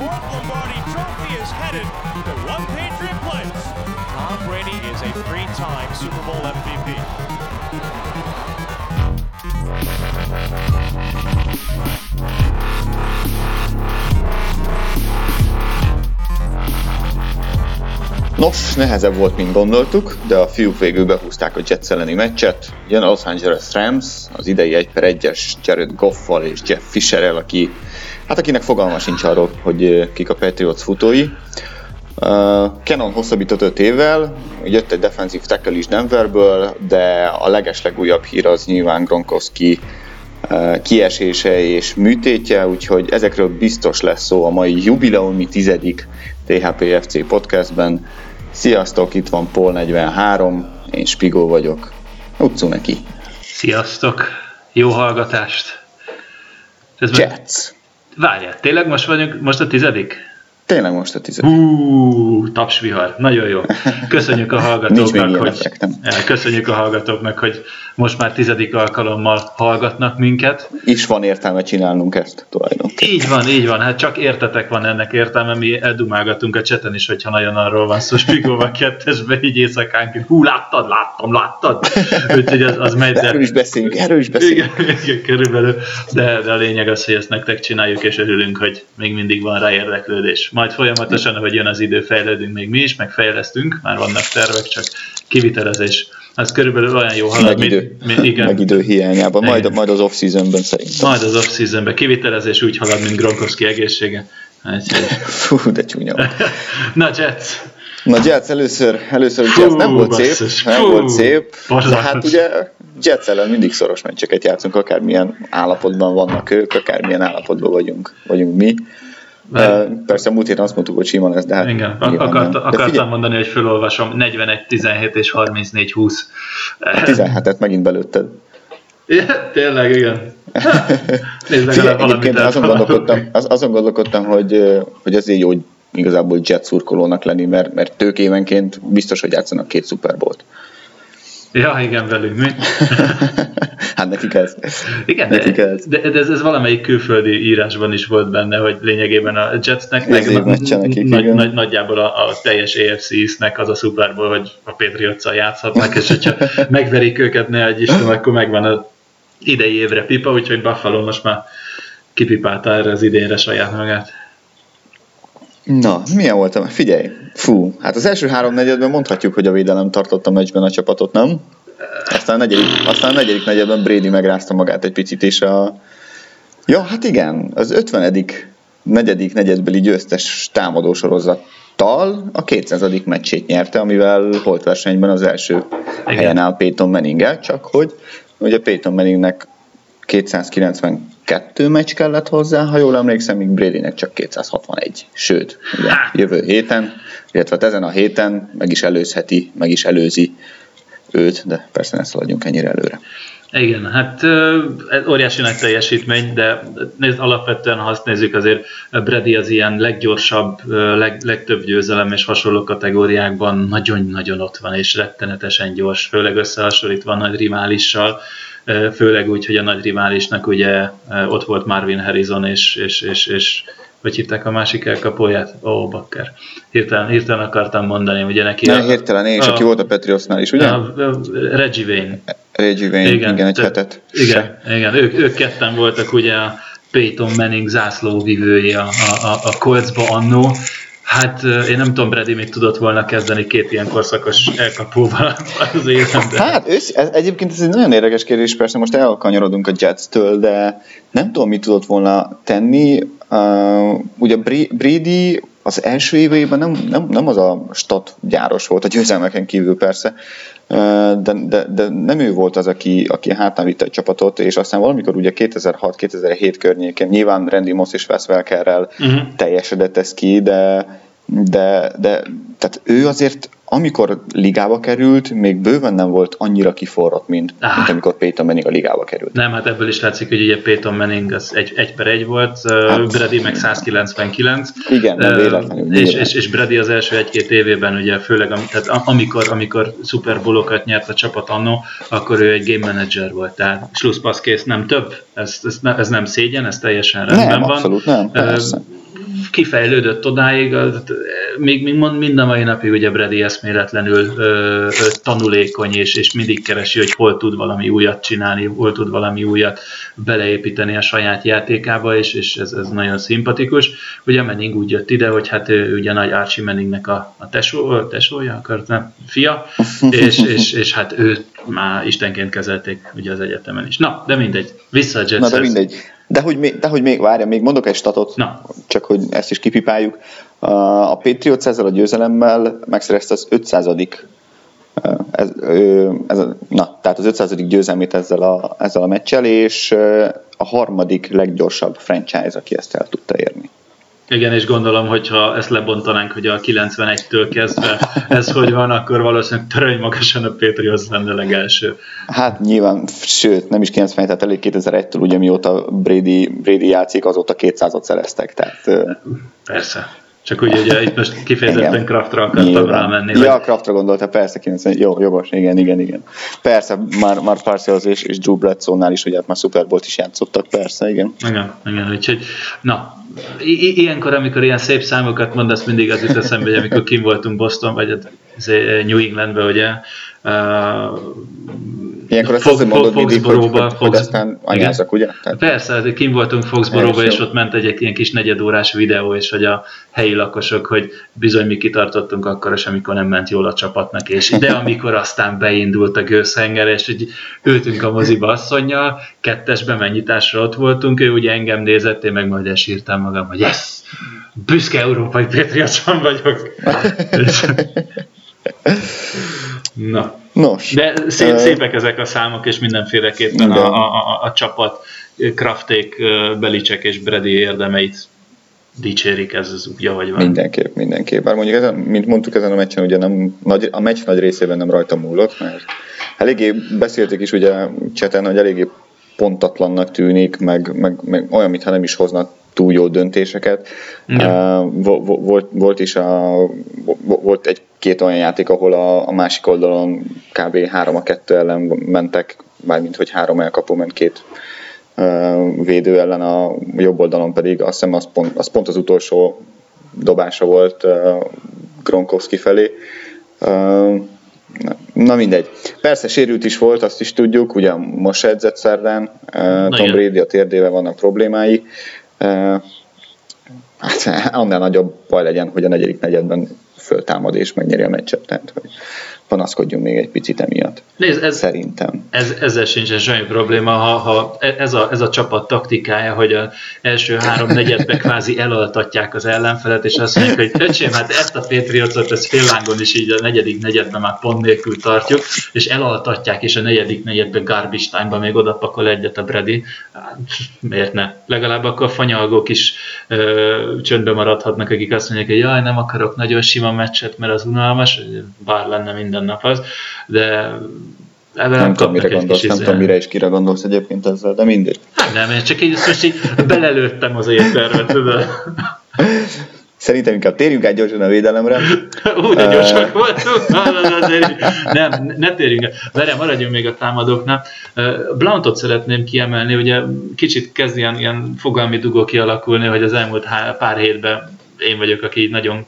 fourth Lombardi trophy is headed to one Patriot place. Tom Brady is a three-time Super Bowl MVP. Nos, nehezebb volt, mint gondoltuk, de a fiúk végül behúzták a Jets elleni meccset. Jön a Los Angeles Rams, az idei 1 per 1-es Jared Goffal és Jeff Fisherrel, aki, hát akinek fogalma sincs arról, hogy kik a Patriots futói. Uh, Canon hosszabbított 5 évvel, jött egy defensív tackle is Denverből, de a legeslegújabb hír az nyilván Gronkowski uh, kiesése és műtétje, úgyhogy ezekről biztos lesz szó a mai jubileumi tizedik THPFC podcastben. Sziasztok, itt van Paul 43, én Spigó vagyok. Utcu neki. Sziasztok, jó hallgatást. Ez Jets. Várjál, tényleg most vagyunk, most a tizedik? Tényleg most a tizedik. Hú, tapsvihar, nagyon jó. Köszönjük a hallgatóknak, hogy, köszönjük a hallgatóknak, hogy most már tizedik alkalommal hallgatnak minket. Is van értelme csinálnunk ezt tulajdonképpen. Így van, így van, hát csak értetek van ennek értelme, mi eldumálgatunk a cseten is, hogyha nagyon arról van szó, Spigóval kettesbe, így éjszakánként, hú, láttad, láttam, láttad. Úgyhogy az, az megy, de... Erről is beszélünk, erről is beszélünk. Igen, igen körülbelül, de, de a lényeg az, hogy ezt nektek csináljuk, és örülünk, hogy még mindig van rá érdeklődés. Majd folyamatosan, ahogy jön az idő, fejlődünk még mi is, meg fejlesztünk, már vannak tervek, csak kivitelezés az körülbelül olyan jó halad, meg idő, mint, igen. Meg idő hiányában, majd, majd az off-seasonben szerintem. Majd az off-seasonben, kivitelezés úgy halad, mint Gronkowski egészsége. Fú, de csúnya Na, Jets. Na, Jets először, először Fú, Jets nem volt basszus. szép, nem Fú, volt szép, de hát ugye Jets ellen mindig szoros meccseket játszunk, akármilyen állapotban vannak ők, akármilyen állapotban vagyunk, vagyunk mi. Mert... Persze múlt héten azt mondtuk, hogy sima lesz, de hát... Igen, akart, akartam figyelj... mondani, hogy felolvasom 41-17 és 34-20. 17-et megint belőtted. Ja, tényleg, igen. Nézd Figyelj, egyébként azon gondolkodtam, az, azon gondolkodtam, hogy, hogy azért jó, hogy igazából jet szurkolónak lenni, mert, mert tőkévenként biztos, hogy játszanak két Super Bowl-t. Ja, igen, velünk mi? hát nekik ez. Igen, nekik de, ez. de, de ez, ez valamelyik külföldi írásban is volt benne, hogy lényegében a Jetsnek meg, nekik, nagy, nagy, nagyjából a, a teljes AFC nek az a Super Bowl, hogy a patriots játszhatnak, és hogyha megverik őket, ne egy Isten, akkor megvan az idei évre pipa, úgyhogy Buffalo most már kipipálta erre az idénre saját magát. Na, milyen voltam? Figyelj, fú, hát az első három negyedben mondhatjuk, hogy a védelem tartott a meccsben a csapatot, nem? Aztán a negyedik, aztán a negyedik negyedben Brady megrázta magát egy picit, és a... Ja, hát igen, az ötvenedik negyedik negyedbeli győztes támadósorozattal a 200. meccsét nyerte, amivel holt versenyben az első igen. helyen áll Peyton manning csak hogy ugye Peyton Manningnek 292 meccs kellett hozzá, ha jól emlékszem, míg Bradynek csak 261. Sőt, ugye, jövő héten, illetve hát ezen a héten meg is előzheti, meg is előzi őt, de persze ne szaladjunk ennyire előre. Igen, hát óriási nagy teljesítmény, de nézd, alapvetően, ha azt nézzük, azért Brady az ilyen leggyorsabb, leg, legtöbb győzelem és hasonló kategóriákban nagyon-nagyon ott van, és rettenetesen gyors, főleg összehasonlítva a nagy riválissal főleg úgy, hogy a nagy riválisnak ugye ott volt Marvin Harrison, és, és, és, és hogy hívták a másik elkapóját? Ó, oh, Bakker. Hirtelen, hirtelen akartam mondani, ugye neki... Ne, a, hirtelen, én is, a, aki volt a Patriotsnál is, ugye? A, a Reggie Wayne. Reggie Wayne, igen, igen egy tö, hetet. Igen, igen ők, ők ketten voltak ugye a Peyton Manning zászlóvivői a, a, a Coltsba annó, Hát én nem tudom, Brady mit tudott volna kezdeni két ilyen korszakos elkapóval az életben. Hát ősz, ez, egyébként ez egy nagyon érdekes kérdés, persze most elkanyarodunk a Jets-től, de nem tudom, mit tudott volna tenni. Uh, ugye Brady az első éveiben nem, nem, nem az a stat gyáros volt, a győzelmeken kívül persze, de, de, de nem ő volt az, aki, aki hátán vitte a csapatot, és aztán valamikor ugye 2006-2007 környékén nyilván Randy Moss és Wes Welkerrel uh-huh. teljesedett ez ki, de, de, de tehát ő azért amikor ligába került, még bőven nem volt annyira kiforrott, mint, ah. mint amikor Peyton Manning a ligába került. Nem, hát ebből is látszik, hogy ugye Peyton Manning az egy, egy per egy volt, hát, Brady meg 199. Igen, nem véletlenül. És, és, és Brady az első egy-két évében, ugye főleg tehát amikor, amikor Super Bowl-okat nyert a csapat annó, akkor ő egy game manager volt, tehát slusszpass kész, nem több, ez, ez, ez nem szégyen, ez teljesen rendben nem, van. abszolút nem, persze. kifejlődött odáig, még, még mond, mind a mai napig ugye Brady eszméletlenül ö, ö, tanulékony, és, és mindig keresi, hogy hol tud valami újat csinálni, hol tud valami újat beleépíteni a saját játékába, és, és ez, ez nagyon szimpatikus. Ugye Manning úgy jött ide, hogy hát ő ugye nagy Archie Manningnek a, a tesó, tesója, akart, nem, fia, és, és, és hát őt már istenként kezelték ugye az egyetemen is. Na, de mindegy, vissza a Jetshez. Na, de mindegy. De hogy még, de hogy még várja, még mondok egy statot, Na. csak hogy ezt is kipipáljuk. A Patriots ezzel a győzelemmel megszerezte az 500 ez, ez a, na, tehát az 500. győzelmét ezzel a, ezzel a meccsel, és a harmadik leggyorsabb franchise, aki ezt el tudta érni. Igen, és gondolom, hogyha ezt lebontanánk, hogy a 91-től kezdve ez hogy van, akkor valószínűleg töröny magasan a Patriots lenne legelső. Hát nyilván, sőt, nem is 91, tehát elég 2001-től, ugye mióta Brady, Brady játszik, azóta 200-ot szereztek. Tehát, Persze. Csak úgy, ugye itt most kifejezetten Kraftra akartam Nyilván. rámenni. Ja, vagy... Kraftra gondolta, persze, 90, jó, jogos, igen, igen, igen. Persze, már, már Parcells és, és Drew Bledsoe-nál is, ugye hát már Super Bowl-t is játszottak, persze, igen. Igen, igen, úgyhogy, na, I- ilyenkor, amikor ilyen szép számokat mondasz, mindig az jut eszembe, hogy amikor kim voltunk Boston, vagy New Englandbe, ugye, Uh, Ilyenkor azt Fog, mondod mindig, hogy, hogy, hogy aztán anyázak, ugye? Tehát... Persze, hát kim voltunk Foxboróba, és ott ment egy ilyen kis negyedórás videó, és hogy a helyi lakosok, hogy bizony mi kitartottunk akkor is, amikor nem ment jól a csapatnak, és de amikor aztán beindult a gőzhenger, és hogy ültünk a moziba asszonynal, kettesben mennyitásra ott voltunk, ő ugye engem nézett, én meg majd esírtam magam, hogy yes, büszke európai Patriots vagyok. Na. Nos. De szép, szépek ezek a számok, és mindenféleképpen a, a, a, a csapat Krafték, Belicek és Brady érdemeit dicsérik, ez az úgy, ahogy van. Mindenképp, mindenképp. Bár mondjuk, ezen, mint mondtuk ezen a meccsen, ugye nem, nagy, a meccs nagy részében nem rajta múlott, mert eléggé beszélték is ugye cseten, hogy eléggé pontatlannak tűnik, meg, meg, meg olyan, mintha nem is hoznak túl jó döntéseket. Uh, volt, volt is a, volt egy két olyan játék, ahol a, a másik oldalon kb. 3 a 2 ellen mentek, mármint hogy három elkapó ment két uh, védő ellen, a jobb oldalon pedig azt hiszem az pont az, pont az utolsó dobása volt uh, Gronkowski felé. Uh, Na mindegy. Persze sérült is volt, azt is tudjuk, ugye most edzett szerdán, Tom Brady a térdével vannak problémái. Hát annál nagyobb baj legyen, hogy a negyedik negyedben föltámad és megnyeri a meccset. Tehát, hogy panaszkodjunk még egy picit emiatt. Nézd, ez, Szerintem. Ez, ezzel sincsen semmi probléma, ha, ha ez, a, ez a csapat taktikája, hogy az első három negyedbe kvázi elaltatják az ellenfelet, és azt mondják, hogy öcsém, hát ezt a Patriotot, ez féllánkon is így a negyedik negyedben már pont nélkül tartjuk, és elaltatják, és a negyedik negyedbe garbage time-ba még oda pakol egyet a Brady. Hát, miért ne? Legalább akkor fanyalgók is ö, csöndbe maradhatnak, akik azt mondják, hogy jaj, nem akarok nagyon sima meccset, mert az unalmas, bár lenne minden minden nap az, de ebben nem, tudom, mire gondolsz, nem tudom, mire is kire gondolsz egyébként ezzel, de mindegy. Hát nem, én csak így, most így belelőttem az éttermet, tudod. Szerintem inkább térjünk át gyorsan a védelemre. Úgy, de gyorsak voltunk. Nem, ne térjünk át. Várjál, maradjunk még a támadóknál. Blantot szeretném kiemelni, ugye kicsit kezd ilyen, ilyen fogalmi dugó kialakulni, hogy az elmúlt pár hétben én vagyok, aki nagyon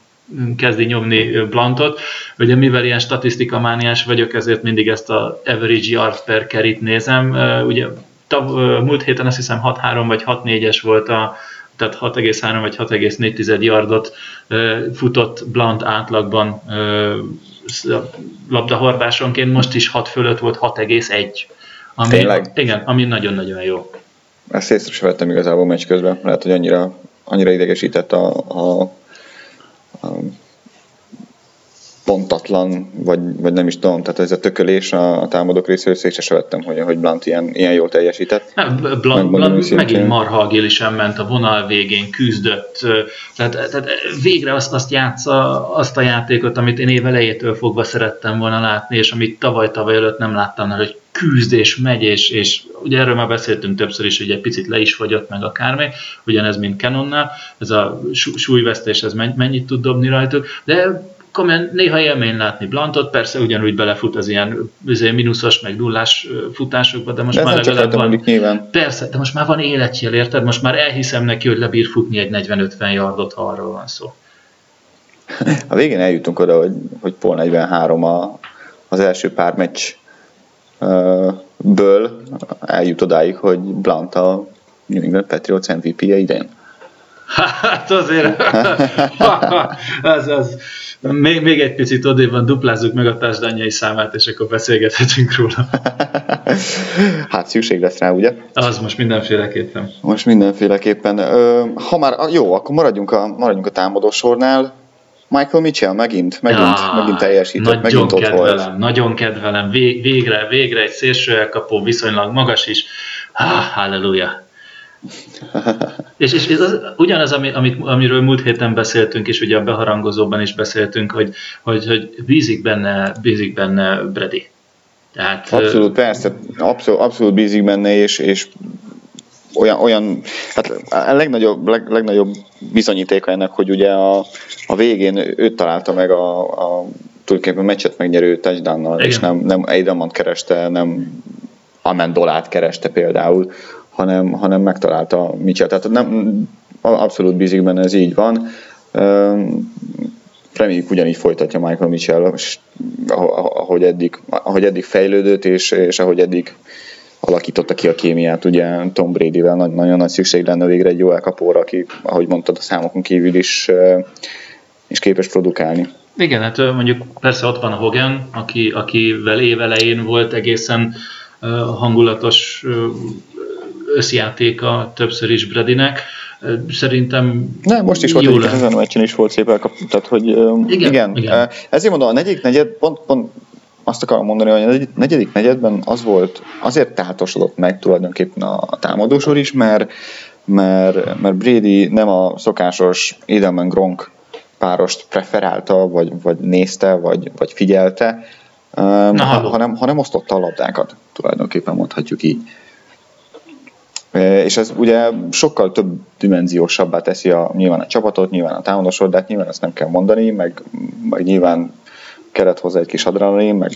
kezdi nyomni Blantot. Ugye mivel ilyen statisztikamániás vagyok, ezért mindig ezt a average yard per carry nézem. Ugye tav, múlt héten azt hiszem 6-3 vagy 6-4-es volt a, tehát 6,3 vagy 6,4 yardot futott Blant átlagban labdahordásonként, most is 6 fölött volt 6,1. Ami, Tényleg? Igen, ami nagyon-nagyon jó. Ezt észre sem vettem igazából meccs közben, lehet, hogy annyira, annyira idegesített a, a Um, pontatlan, vagy, vagy nem is tudom, tehát ez a tökölés a, a támadók részéről észre se vettem, hogy, hogy Blunt ilyen, ilyen jól teljesített. Nem, Blunt, Blunt megint marha agilisan ment a vonal végén, küzdött, tehát, tehát végre azt, azt játsza, azt a játékot, amit én év elejétől fogva szerettem volna látni, és amit tavaly-tavaly előtt nem láttam, hogy küzd és megy, és, és ugye erről már beszéltünk többször is, hogy egy picit le is fogyott meg akármi, ugyanez, mint Canonnál, ez a súlyvesztés, ez mennyit tud dobni rajtuk, de komolyan néha élmény látni Blantot, persze ugyanúgy belefut az ilyen azért mínuszos, meg nullás futásokba, de most De már legalább van, nyilván. persze, de most már van életjel, érted? Most már elhiszem neki, hogy lebír futni egy 40-50 yardot, ha arról van szó. A végén eljutunk oda, hogy, hogy Paul 43 a, az első pár meccs ből eljut odáig, hogy Blunt a New England Patriots MVP-je idején. Hát azért, az, az, még, még egy picit odébb van, duplázzuk meg a társadányai számát, és akkor beszélgethetünk róla. Hát szükség lesz rá, ugye? Az most mindenféleképpen. Most mindenféleképpen. Ha már, jó, akkor maradjunk a, maradjunk a támadósornál. Michael Mitchell megint, megint, Ah, megint teljesített, nagyon megint ott kedvelem, volt. Nagyon kedvelem, Vég, végre, végre egy szélső elkapó, viszonylag magas is. Ah, halleluja. És, és ez az, ugyanaz, ami, amit, amiről múlt héten beszéltünk, és ugye a beharangozóban is beszéltünk, hogy, hogy, hogy bízik benne, bízik benne Brady. Tehát, Abszolút, persze, abszolút, abszolút bízik benne, és, és olyan, olyan hát a legnagyobb, leg, legnagyobb bizonyítéka ennek, hogy ugye a, a végén őt találta meg a, a tulajdonképpen meccset megnyerő touchdownnal, és nem, nem Eidamant kereste, nem Amendolát kereste például, hanem, hanem megtalálta Mitchell. Tehát nem, abszolút bízik benne, ez így van. Reméljük ugyanígy folytatja Michael Mitchell, ah- ahogy eddig, ahogy eddig fejlődött, és, és ahogy eddig alakította ki a kémiát, ugye Tom Brady-vel nagy, nagyon nagy szükség lenne végre egy jó elkapóra, aki, ahogy mondtad, a számokon kívül is, is képes produkálni. Igen, hát mondjuk persze ott van a Hogan, aki, akivel évelején volt egészen hangulatos összjátéka többször is Bradynek. Ö, Szerintem Ne, most is volt egy ezen a meccsen is volt szép elkapó, tehát hogy igen, Igen, igen. ezért mondom, a negyedik negyed, pont, pont azt akarom mondani, hogy a negyedik- negyedben az volt, azért tátosodott meg tulajdonképpen a, támadósor is, mert, mert, mert Brady nem a szokásos Edelman Gronk párost preferálta, vagy, vagy nézte, vagy, vagy figyelte, Na, hanem, hanem osztotta a labdákat, tulajdonképpen mondhatjuk így. És ez ugye sokkal több dimenziósabbá teszi a, nyilván a csapatot, nyilván a hát nyilván ezt nem kell mondani, meg, meg nyilván kellett hozzá egy kis adrenalin, meg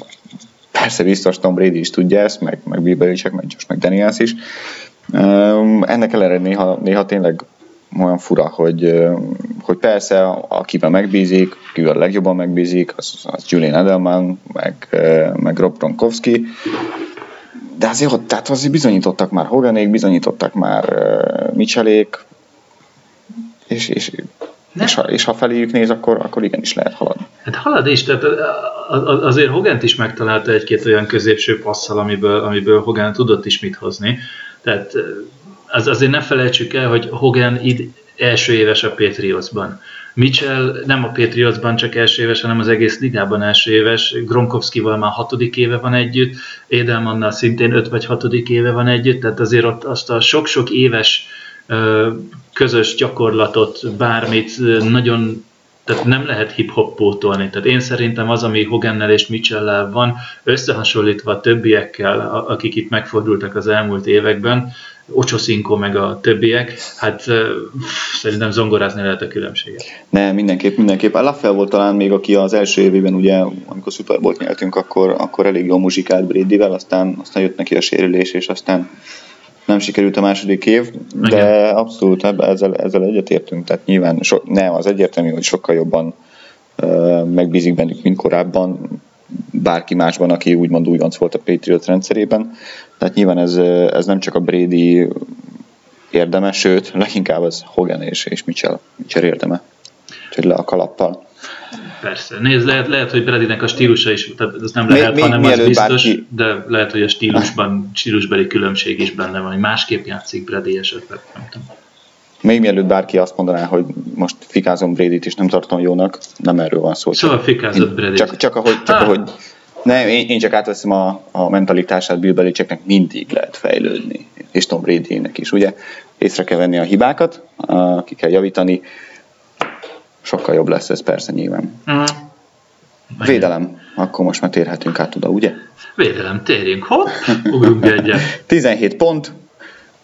persze biztos Tom Brady is tudja ezt, meg, meg Bill Belichick, meg Josh McDaniels is. Ennek ellenére néha, néha tényleg olyan fura, hogy, hogy persze akiben megbízik, akivel a legjobban megbízik, az, az Julian Edelman, meg, meg Rob Gronkowski, de azért, ott- tehát azért bizonyítottak már Hoganék, bizonyítottak már uh, Mitchellék, és, és, és, ha, és ha feléjük néz, akkor, akkor igenis lehet haladni. Hát halad is, tehát azért Hogant is megtalálta egy-két olyan középső passzal, amiből, amiből Hogan tudott is mit hozni. Tehát az, azért ne felejtsük el, hogy Hogan id első éves a Patriotsban. Mitchell nem a Patriotsban csak első éves, hanem az egész ligában első éves. Gronkowskival már hatodik éve van együtt, Edelmannal szintén öt vagy hatodik éve van együtt, tehát azért ott azt a sok-sok éves közös gyakorlatot, bármit nagyon tehát nem lehet hip-hop pótolni. Tehát én szerintem az, ami Hogannel és mitchell van, összehasonlítva a többiekkel, akik itt megfordultak az elmúlt években, Ocsoszinko meg a többiek, hát szerintem zongorázni lehet a különbséget. Ne, mindenképp, mindenképp. A Laffel volt talán még, aki az első évében, ugye, amikor Super Bowl nyertünk, akkor, akkor elég jól muzsikált Bradyvel, aztán, aztán jött neki a sérülés, és aztán nem sikerült a második év, de Igen. abszolút ezzel, ezzel egyetértünk, tehát nyilván so, nem, az egyértelmű, hogy sokkal jobban megbízik bennük, mint korábban, bárki másban, aki úgymond újonc volt a Patriots rendszerében. Tehát nyilván ez, ez nem csak a Brady érdeme, sőt, leginkább az Hogan és, és Mitchell, Mitchell érdeme. Úgyhogy le a kalappal. Persze. Nézd, lehet, lehet, hogy Bradynek a stílusa is, tehát ez nem Még- lehet, még hanem az mielőtt biztos, bárki- de lehet, hogy a stílusban, stílusbeli különbség is benne van, hogy másképp játszik Brady esetleg, nem tudom. Még mielőtt bárki azt mondaná, hogy most fikázom Brady-t és nem tartom jónak, nem erről van szó. Szóval fikázott Brady. Csak, csak ahogy, csak Ah. ahogy nem, én, én csak átveszem a, a mentalitását Bill Belichicknek mindig lehet fejlődni, és Tom Brady-nek is, ugye? Észre kell venni a hibákat, a- ki kell javítani, sokkal jobb lesz ez persze nyilván. Mhm. Védelem, akkor most már térhetünk át oda, ugye? Védelem, térjünk. Hopp, ugrunk egyet. 17 pont,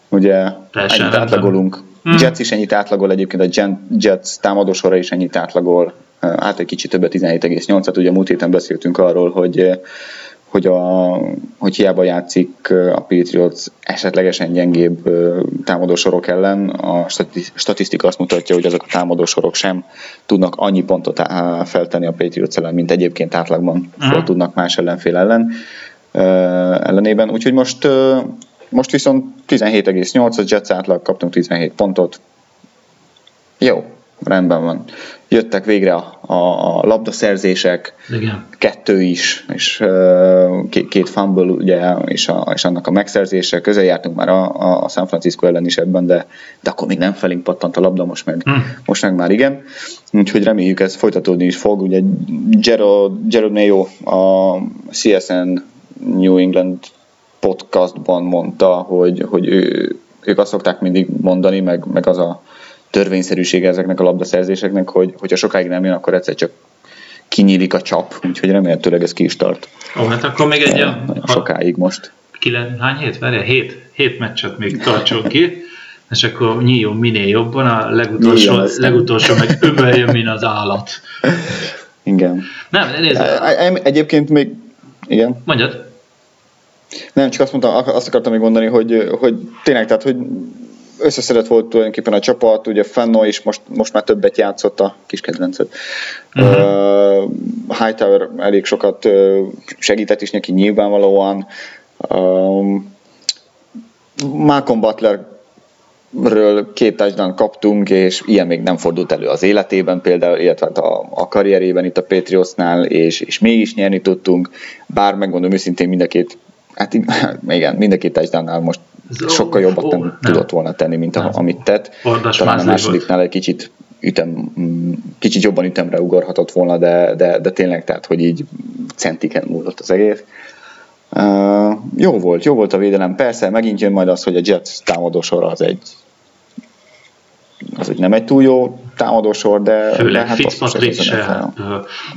ugye Teljesen rendben. átlagolunk. Hmm. Jets is ennyit átlagol egyébként, a Jets támadósora is ennyit átlagol. hát egy kicsit többet 17,8-at, ugye múlt héten beszéltünk arról, hogy hogy, a, hogy hiába játszik a Patriots esetlegesen gyengébb támadósorok ellen, a statisztika azt mutatja, hogy azok a támadósorok sem tudnak annyi pontot feltenni a Patriots ellen, mint egyébként átlagban fel tudnak más ellenfél ellen ellenében. Úgyhogy most, most viszont 17,8 a Jets átlag, kaptunk 17 pontot. Jó, rendben van. Jöttek végre a, a, a labdaszerzések, Igen. kettő is, és két, két fumble, ugye, és, a, és annak a megszerzése. Közel jártunk már a, a San Francisco ellen is ebben, de, de akkor még nem felénk pattant a labda, most meg, hmm. most meg már igen. Úgyhogy reméljük ez folytatódni is fog. Ugye Gerald, Gerald Mayo a CSN New England podcastban mondta, hogy, hogy ő, ők azt szokták mindig mondani, meg, meg az a törvényszerűsége ezeknek a labdaszerzéseknek, hogy hogyha sokáig nem jön, akkor egyszer csak kinyílik a csap, úgyhogy remélhetőleg ez ki is tart. Ó, hát akkor még egy olyan... Nagyon sokáig most. Kilen, hány hét? Várja, hét, hét meccset még tartson ki, és akkor nyíljon minél jobban, a legutolsó, legutolsó meg ömöljön, mint az állat. Igen. Nem, nézd. Egyébként még, igen. Mondjad. Nem, csak azt mondtam, azt akartam még mondani, hogy, hogy tényleg, tehát, hogy összeszedett volt tulajdonképpen a csapat, ugye Fenno is most, most már többet játszott a kis kedvencet. Uh-huh. Uh, Hightower elég sokat segített is neki nyilvánvalóan. Uh, Malcolm Butler ről két touchdown kaptunk, és ilyen még nem fordult elő az életében például, illetve hát a, a karrierében itt a Patriotsnál, és, és mégis nyerni tudtunk, bár megmondom őszintén mind a két, hát igen, mind a két touchdownnál most sokkal jobbat nem, nem tudott volna tenni, mint a, amit tett. Ordas Talán a másodiknál egy kicsit ütem, kicsit jobban ütemre ugorhatott volna, de, de, de tényleg, tehát, hogy így centiken múlott az egész. Uh, jó volt, jó volt a védelem. Persze, megint jön majd az, hogy a Jets támadósor az egy az egy nem egy túl jó támadósor, de... Főleg hát Fitzpatrick se.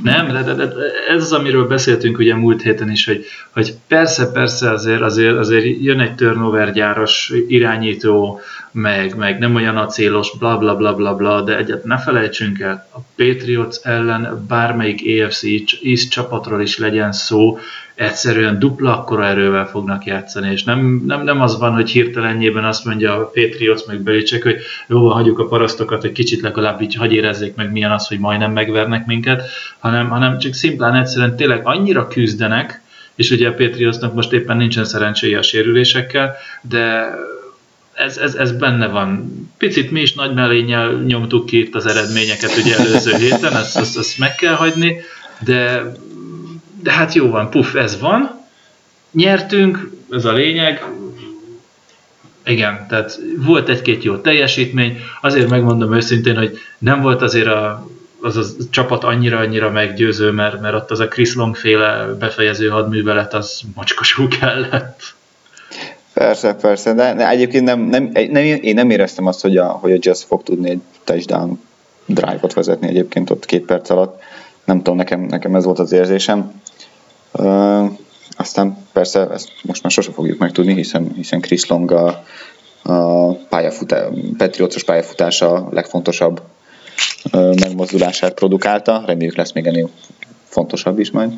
Nem, de, de, de, ez az, amiről beszéltünk ugye múlt héten is, hogy, hogy persze, persze azért, azért, azért jön egy turnover gyáros irányító, meg, meg nem olyan acélos, bla bla bla bla bla, de egyet ne felejtsünk el, a Patriots ellen bármelyik AFC East csapatról is legyen szó, egyszerűen dupla akkora erővel fognak játszani, és nem, nem, nem az van, hogy hirtelenjében azt mondja a Patriots meg Belicek, hogy jó hagyjuk a parasztokat, hogy kicsit legalább így hagy érezzék meg milyen az, hogy majdnem megvernek minket, hanem, hanem csak szimplán egyszerűen tényleg annyira küzdenek, és ugye a Patriotsnak most éppen nincsen szerencséje a sérülésekkel, de ez, ez, ez benne van. Picit mi is nagy mellénnyel nyomtuk ki itt az eredményeket ugye előző héten, ezt, ezt, ezt meg kell hagyni, de de hát jó van, puff, ez van. Nyertünk, ez a lényeg. Igen, tehát volt egy-két jó teljesítmény. Azért megmondom őszintén, hogy nem volt azért a, az a csapat annyira-annyira meggyőző, mert, mert ott az a Chris Long féle befejező hadművelet az mocskosú kellett. Persze, persze, de, de egyébként nem, nem, nem, én nem éreztem azt, hogy a, hogy a Jazz fog tudni egy touchdown drive-ot vezetni egyébként ott két perc alatt. Nem tudom, nekem, nekem ez volt az érzésem. Uh, aztán persze ezt most már sose fogjuk megtudni, hiszen, hiszen Chris Long a, a pályafutá, Patriotsos pályafutása a legfontosabb uh, megmozdulását produkálta. Reméljük lesz még ennél fontosabb is majd.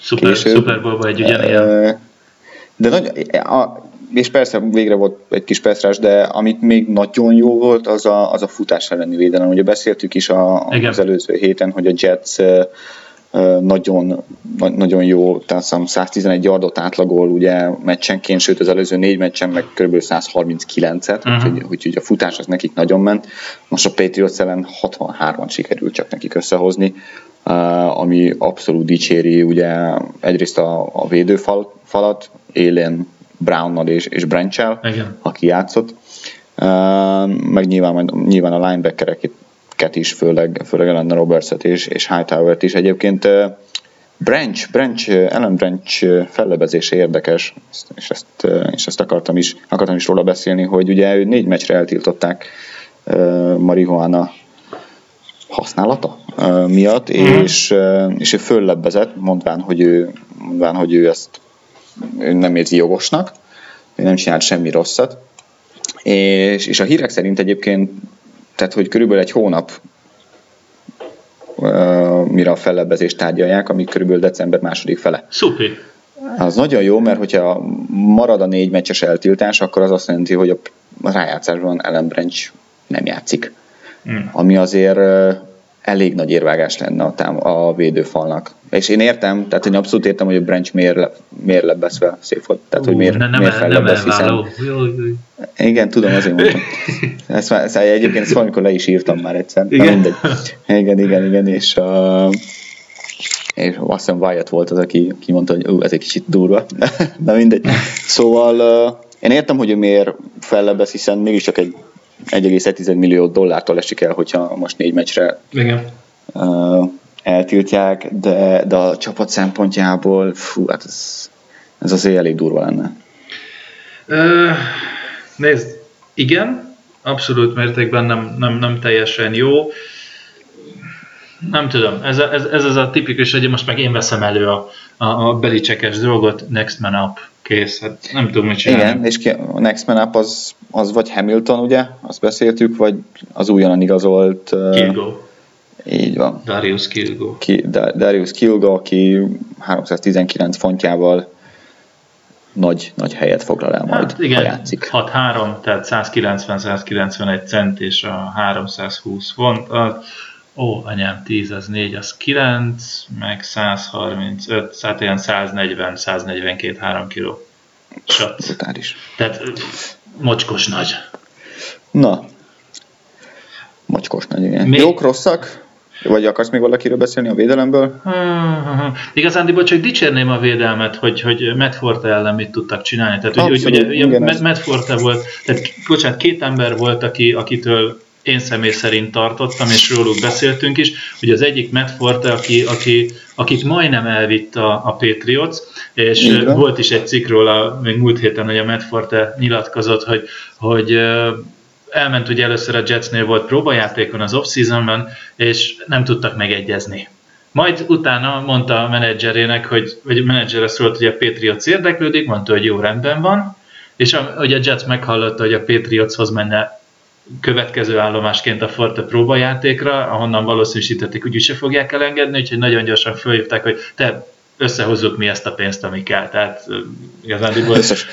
Super, Super Bowl egy ugyanilyen. De nagy, a, és persze végre volt egy kis percrás, de amit még nagyon jó volt, az a, az a futás elleni védelem. Ugye beszéltük is a, az előző héten, hogy a Jets nagyon, nagyon jó, tehát 111 yardot átlagol ugye meccsenként, sőt az előző négy meccsen meg kb. 139-et, uh-huh. úgyhogy, úgyhogy a futás az nekik nagyon ment. Most a Patriots ellen 63-at sikerült csak nekik összehozni, ami abszolút dicséri ugye egyrészt a, a védőfalat, élén Brownnal és, és Branchel, aki játszott, meg nyilván, nyilván a linebackerek Ket is, főleg, főleg Ellen Robertset és, és Hightower-t is. Egyébként Branch, Branch, Ellen Branch fellebezése érdekes, és ezt, és ezt akartam, is, akartam is róla beszélni, hogy ugye ő négy meccsre eltiltották marihuana használata miatt, mm. és, és ő föllebbezett, mondván, hogy ő, mondván, hogy ő ezt ő nem érzi jogosnak, ő nem csinált semmi rosszat, és, és a hírek szerint egyébként tehát hogy körülbelül egy hónap mire a fellebbezést tárgyalják, ami körülbelül december második fele. Szupi. Az nagyon jó, mert hogyha marad a négy meccses eltiltás, akkor az azt jelenti, hogy a rájátszásban Ellen Branch nem játszik. Mm. Ami azért elég nagy érvágás lenne a, tám- a védőfalnak. És én értem, tehát én abszolút értem, hogy a Branch miért, le, miért lebbezve szép volt. Tehát, hogy miért, nem, miért fellebbez, hiszen... Igen, tudom, azért mondtam. Ezt, már, ezt egyébként ezt valamikor le is írtam már egyszer. Igen, mindegy. igen, igen, igen, és uh, és azt hiszem Wyatt volt az, aki, aki mondta, hogy ú, ez egy kicsit durva. Na mindegy. Szóval uh, én értem, hogy ő miért fellebbez, hiszen mégiscsak egy 1,1 millió dollártól esik el, hogyha most négy meccsre Igen. Uh, eltiltják, de, de a csapat szempontjából, fú, hát ez, ez azért elég durva lenne. Uh, nézd, igen, abszolút mértékben nem, nem, nem teljesen jó. Nem tudom, ez, ez, ez az a tipikus, hogy most meg én veszem elő a, a, a belicsekes dolgot, next man up, kész, hát nem tudom, mit csinálni. Igen, és ki, a next man up az, az vagy Hamilton, ugye, azt beszéltük, vagy az újonnan igazolt... Uh, Kilgo. Így van. Darius Kilgo. Ki, Darius Kilgo, aki 319 fontjával nagy, nagy helyet foglal el majd, hát igen, ha játszik. 6-3, tehát 190-191 cent és a 320 font. Az, Ó, anyám, 10 az 4, az 9, meg 135, hát ilyen 140, 142, 3 kiló. Sac. Brutális. Tehát mocskos nagy. Na, mocskos nagy, igen. Még... Jók, rosszak? Vagy akarsz még valakiről beszélni a védelemből? Uh-huh. Igazándiból csak dicsérném a védelmet, hogy, hogy Matt Forte ellen mit tudtak csinálni. Tehát, Abszolút, hogy, hogy, hogy Matt, Matt Forte volt, tehát bocsánat, két ember volt, aki, akitől én személy szerint tartottam, és róluk beszéltünk is, hogy az egyik Matt Forte, aki, aki, akit majdnem elvitt a, a Patriots, és Igen. volt is egy cikk róla még múlt héten, hogy a Matt Forte nyilatkozott, hogy, hogy elment ugye először a Jetsnél volt próbajátékon az off-seasonban, és nem tudtak megegyezni. Majd utána mondta a menedzserének, hogy, vagy a menedzsere szólt, hogy a Patriots érdeklődik, mondta, hogy jó rendben van, és a, hogy a Jets meghallotta, hogy a Patriotshoz menne következő állomásként a Forte próbajátékra, ahonnan valószínűsítették, hogy úgyse fogják elengedni, úgyhogy nagyon gyorsan följövtek, hogy te összehozzuk mi ezt a pénzt, ami kell. Tehát igazán Összes.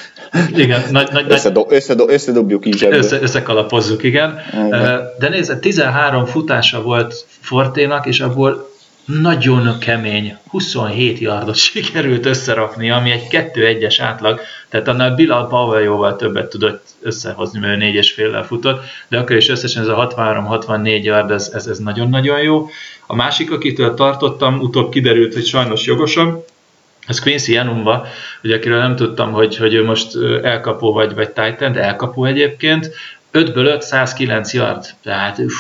igen, nagy, nagy, összedo, összedo, összedobjuk így össze, összekalapozzuk, igen. igen. De nézd, 13 futása volt Forténak, és abból nagyon kemény, 27 yardot sikerült összerakni, ami egy 2-1-es átlag, tehát annál Bilal Powell jóval többet tudott összehozni, mert ő 4 és féllel futott, de akkor is összesen ez a 63-64 yard, ez, ez, ez nagyon-nagyon jó. A másik, akitől tartottam, utóbb kiderült, hogy sajnos jogosabb, ez Quincy Enumba, ugye akiről nem tudtam, hogy, hogy ő most elkapó vagy, vagy Titan, de elkapó egyébként, 5-ből 5, 109 yard, tehát uff,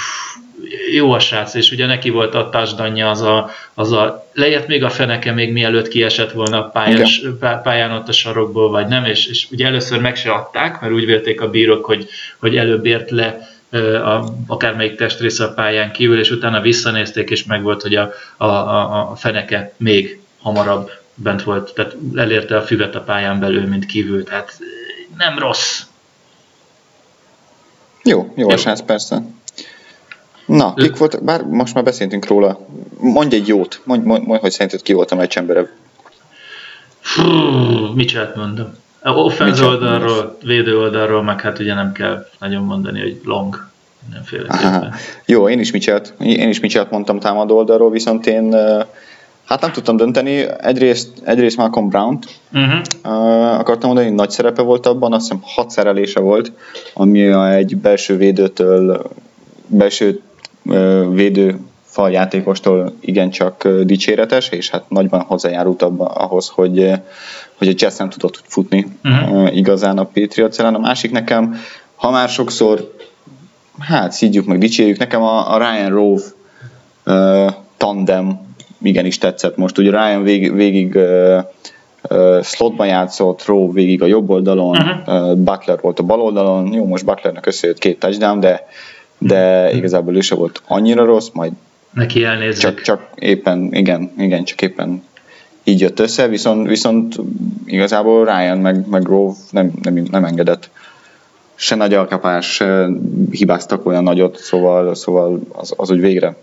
jó a srác, és ugye neki volt a touchdanja, az a, az a lejött még a feneke még mielőtt kiesett volna a pályán, pályán ott a sarokból, vagy nem, és, és ugye először meg se adták, mert úgy vélték a bírók, hogy, hogy előbb ért le a, akármelyik testrésze a pályán kívül, és utána visszanézték, és meg volt, hogy a, a, a, a feneke még hamarabb bent volt, tehát elérte a füvet a pályán belül, mint kívül, tehát nem rossz. Jó, jó a srác persze. Na, kik voltak, bár most már beszéltünk róla, mondj egy jót, mondj, mondj, mondj hogy szerinted ki volt a meccs embere. Mit csinált mondom? A offense oldalról, védő oldalról, meg hát ugye nem kell nagyon mondani, hogy long mindenféleképpen. Jó, én is Michelt, én is Michelt mondtam támadó oldalról, viszont én hát nem tudtam dönteni. Egyrészt, egyrészt Malcolm Brown-t uh-huh. uh, akartam mondani, hogy nagy szerepe volt abban, azt hiszem hat szerelése volt, ami egy belső védőtől, belső védő faljátékostól igencsak dicséretes, és hát nagyban hozzájárult abba, ahhoz, hogy, hogy a Jets nem tudott futni uh-huh. igazán a Patriots ellen. A másik nekem, ha már sokszor hát szídjuk meg, dicsérjük, nekem a, a Ryan Rove uh, tandem igenis tetszett most. Ugye Ryan végig, végig uh, uh, slotban játszott, Rove végig a jobb oldalon, uh-huh. uh, Butler volt a bal oldalon, jó, most Butlernek összejött két touchdown, de de igazából ő se volt annyira rossz, majd neki elnézzük. Csak, csak éppen, igen, igen, csak éppen így jött össze, viszont, viszont igazából Ryan meg, meg Grove nem, nem, nem engedett se nagy alkapás, se hibáztak olyan nagyot, szóval, szóval az, az úgy végre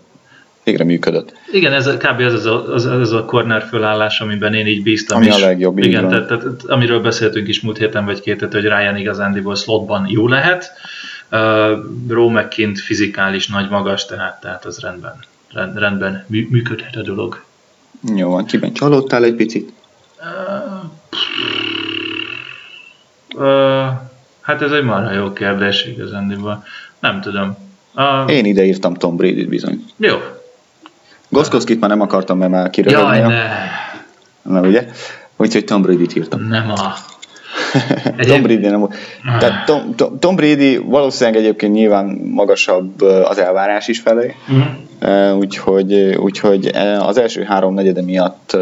végre működött. Igen, ez kb. az a, az, az a corner fölállás, amiben én így bíztam Ami is. a legjobb, Igen, tehát, tehát, amiről beszéltünk is múlt héten vagy két hete, hogy Ryan igazándiból slotban jó lehet. Uh, kint fizikális nagy magas, tehát, tehát az rendben, rend, rendben mű, működhet a dolog. Jó van, kiben csalódtál egy picit? Uh, hát ez egy marha jó kérdés igazándiból. Nem tudom. Uh, Én ide írtam Tom Brady-t bizony. jó. Goszkowskit már nem akartam, mert már Jaj, kiröhögni. ne. Nem, ugye? Úgyhogy Tom Brady-t írtam. Nem a... Tom Brady nem Tehát Tom, Tom, Tom Brady valószínűleg egyébként nyilván magasabb az elvárás is felé. Ö, úgyhogy, úgyhogy az első három negyede miatt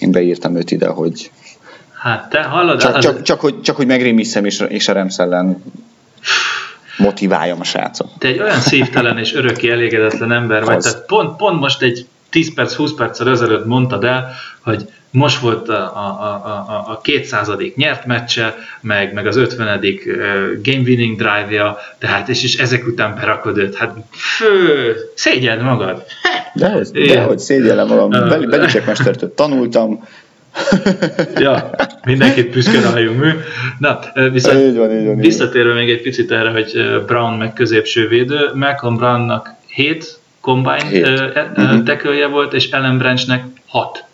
én beírtam őt ide, hogy Hát te hallod? csak, az- csak, csak, hogy, csak hogy megrémisszem és, és a Rams ellen motiváljam a srácot. te egy olyan szívtelen és örökké elégedetlen ember vagy, Az. tehát pont, pont most egy 10 perc, 20 perccel ezelőtt mondtad el, hogy most volt a, a, a, a, a 200. nyert meccse, meg, meg az 50. ö, game winning drive-ja, tehát és, és ezek után berakod őt. Hát fő, szégyeld magad. Dehogy, Igen. dehogy szégyellem magam. Bel- Belicek mestertől tanultam. ja, mindenkit büszke rájunk mű. Na, viszont Így van, így van, visszatérve még egy picit erre, hogy Brown meg középső védő, Malcolm Brownnak 7 combine Mhm. tackle-je volt, és Ellen Branchnek 6.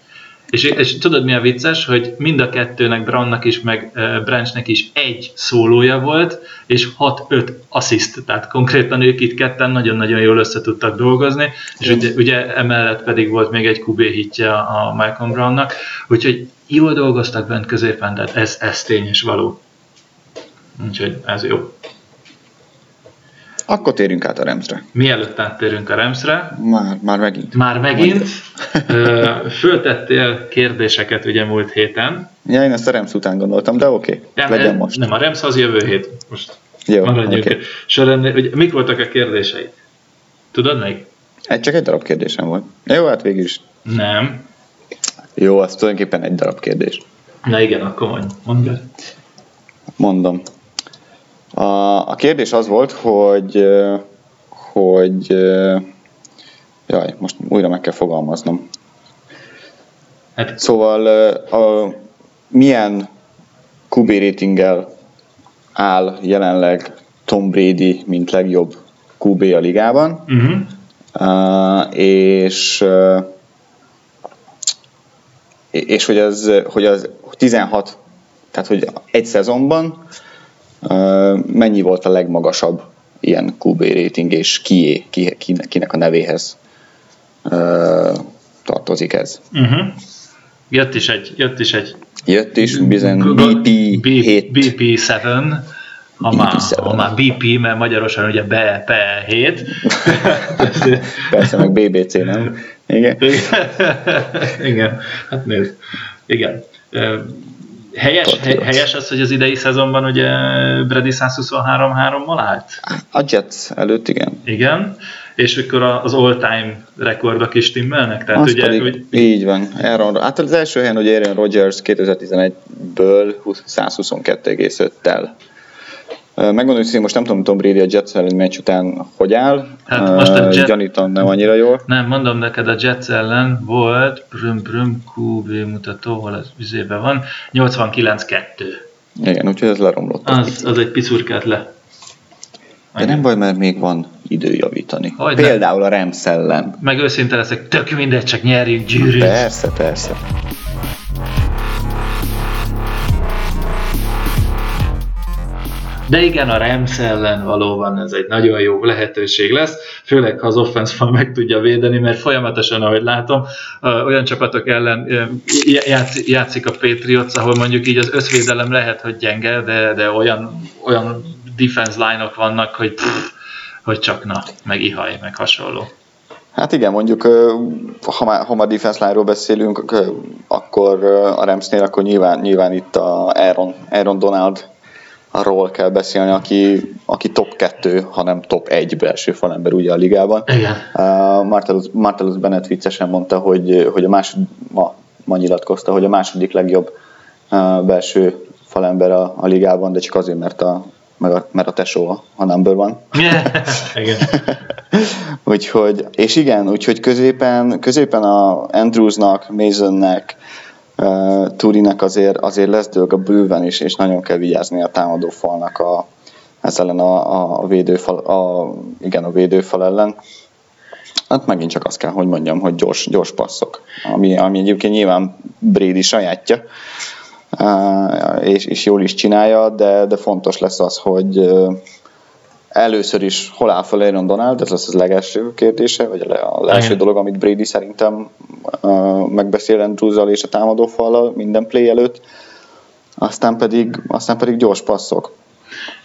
És, és tudod mi a vicces, hogy mind a kettőnek, Brownnak is, meg ö, Branchnek is egy szólója volt, és 6-5 assziszt, tehát konkrétan ők itt ketten nagyon-nagyon jól össze tudtak dolgozni, és ugye, ugye emellett pedig volt még egy QB hitje a Malcolm Brownnak, úgyhogy jól dolgoztak bent középen, de ez, ez tény és való. Úgyhogy ez jó. Akkor térjünk át a Ramsre. Mielőtt áttérünk a Remszre, Már, már megint. már megint föltettél kérdéseket ugye múlt héten. Ja, én ezt a Rams után gondoltam, de oké, Nem, legyen most. Nem, a Remsz az jövő hét. Most Jó, maradjunk. Okay. Során, hogy mik voltak a kérdéseid? Tudod még? Egy, csak egy darab kérdésem volt. Jó, hát végül is. Nem. Jó, az tulajdonképpen egy darab kérdés. Na igen, akkor mondj. Mondd el. Mondom. A, a kérdés az volt, hogy, hogy jaj, most újra meg kell fogalmaznom. Hát Szóval a, milyen QB ratinggel áll jelenleg Tom Brady, mint legjobb QB a ligában, uh-huh. Uh, és uh, és hogy az, hogy az 16, tehát hogy egy szezonban mennyi volt a legmagasabb ilyen QB rating, és kié, ki, kinek, a nevéhez tartozik ez. Uh-huh. Jött is egy, jött is egy Jött is bizony BP 7. BP7, ha már, BP7. ha már BP, mert magyarosan ugye BP7. Persze, meg BBC, nem? Igen. Igen, hát nézd. Igen. Helyes, Patriots. helyes az, hogy az idei szezonban ugye Brady 123-3-mal állt? A Jets előtt, igen. Igen. És akkor az all-time rekordok is stimmelnek? Tehát Az ugye, pedig, hogy így van. Aaron, hát az első helyen, hogy Aaron Rodgers 2011-ből 122,5-tel. Megmondom, hogy most nem tudom, Tom Brady a Jets elleni meccs után hogy áll. Hát most a Ö, Jet- Gyanítom nem annyira jól. Nem, mondom neked, a Jets ellen volt, brüm, brüm, QB mutató, hol az üzében van, 89-2. Igen, úgyhogy ez leromlott. Az, az egy picurkát le. De nem baj, mert még van idő javítani. Hogyne. Például a Rams ellen. Meg őszinte leszek, tök mindegy, csak nyerjünk, gyűrűt. Persze, persze. De igen, a Rams ellen valóban ez egy nagyon jó lehetőség lesz, főleg ha az offense meg tudja védeni, mert folyamatosan, ahogy látom, olyan csapatok ellen játszik, a Patriots, ahol mondjuk így az összvédelem lehet, hogy gyenge, de, de olyan, olyan defense line-ok vannak, hogy pff, hogy csak na, meg ihaj, meg hasonló. Hát igen, mondjuk, ha már, ha már defense line-ról beszélünk, akkor a Ramsnél, akkor nyilván, nyilván itt a Aaron, Aaron Donald arról kell beszélni, aki, aki top 2, hanem top 1 belső falember ugye a ligában. Igen. Uh, Martellus, Martellus Bennett viccesen mondta, hogy, hogy a másod, ma, ma nyilatkozta, hogy a második legjobb uh, belső falember a, a ligában, de csak azért, mert a meg a, mert a tesó a number van. igen. úgyhogy, és igen, úgyhogy középen, középen a Andrewsnak, Masonnek, uh, Turinek azért, azért lesz a bőven is, és nagyon kell vigyázni a támadó falnak a, ez ellen a, a védőfal, a, igen, a védőfal ellen. Hát megint csak azt kell, hogy mondjam, hogy gyors, gyors passzok, ami, ami egyébként nyilván Brady sajátja, és, és jól is csinálja, de, de fontos lesz az, hogy először is hol áll fel Aaron Donald, ez lesz az legelső kérdése, vagy az első Igen. dolog, amit Brady szerintem megbeszél Andrews és a támadó fallal minden play előtt, aztán pedig, aztán pedig gyors passzok.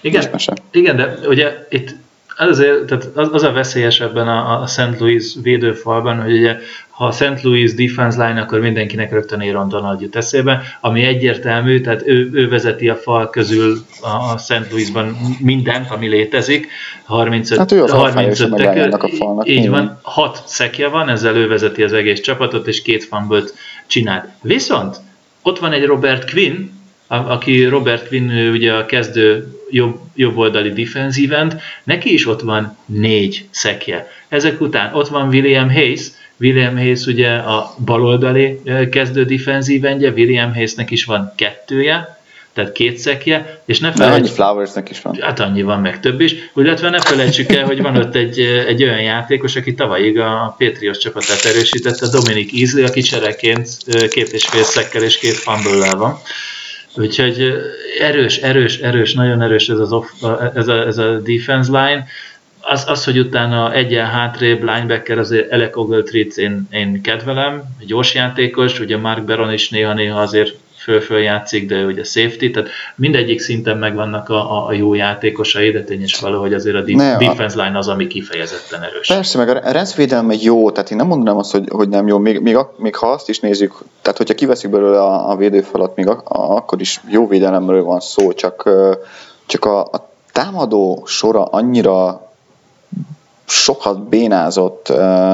Igen, igen, de ugye itt azért, tehát az, az a veszélyes ebben a, a St. Louis védőfalban, hogy ugye ha a St. Louis defense line, akkor mindenkinek rögtön Aaron Donald jut eszébe, ami egyértelmű, tehát ő, ő vezeti a fal közül a St. Louisban mindent, ami létezik. 35, hát ő az 35 tekül, a falnak. Így van, 6 szekje van, ezzel ő vezeti az egész csapatot, és két fumble csinált. Viszont ott van egy Robert Quinn, aki Robert Quinn ugye a kezdő jobb, jobb oldali defensive end, neki is ott van négy szekje. Ezek után ott van William Hayes, William Hayes ugye a baloldali kezdő defensív endje, William Hayesnek is van kettője, tehát két szekje, és ne felejtsük... annyi Flowersnek is van. Hát annyi van, meg több is. Illetve ne felejtsük el, hogy van ott egy, egy olyan játékos, aki tavalyig a Patriots csapatát erősítette, Dominic Easley, aki csereként két és fél szekkel és két fumble van. Úgyhogy erős, erős, erős, nagyon erős ez, az off, ez, a, ez a defense line. Az, az, hogy utána egyen hátrébb linebacker, azért Alec Ogletree-t én, én kedvelem, gyors játékos, ugye Mark Baron is néha-néha azért föl-föl játszik, de ugye safety, tehát mindegyik szinten megvannak a, a, jó játékosai, de tényes valahogy azért a ne, defense line az, ami kifejezetten erős. Persze, meg a rendszvédelme jó, tehát én nem mondanám azt, hogy, hogy nem jó, még, még, még ha azt is nézzük, tehát hogyha kiveszik belőle a, a védőfalat, még a, a, akkor is jó védelemről van szó, csak, csak a, a támadó sora annyira sokat bénázott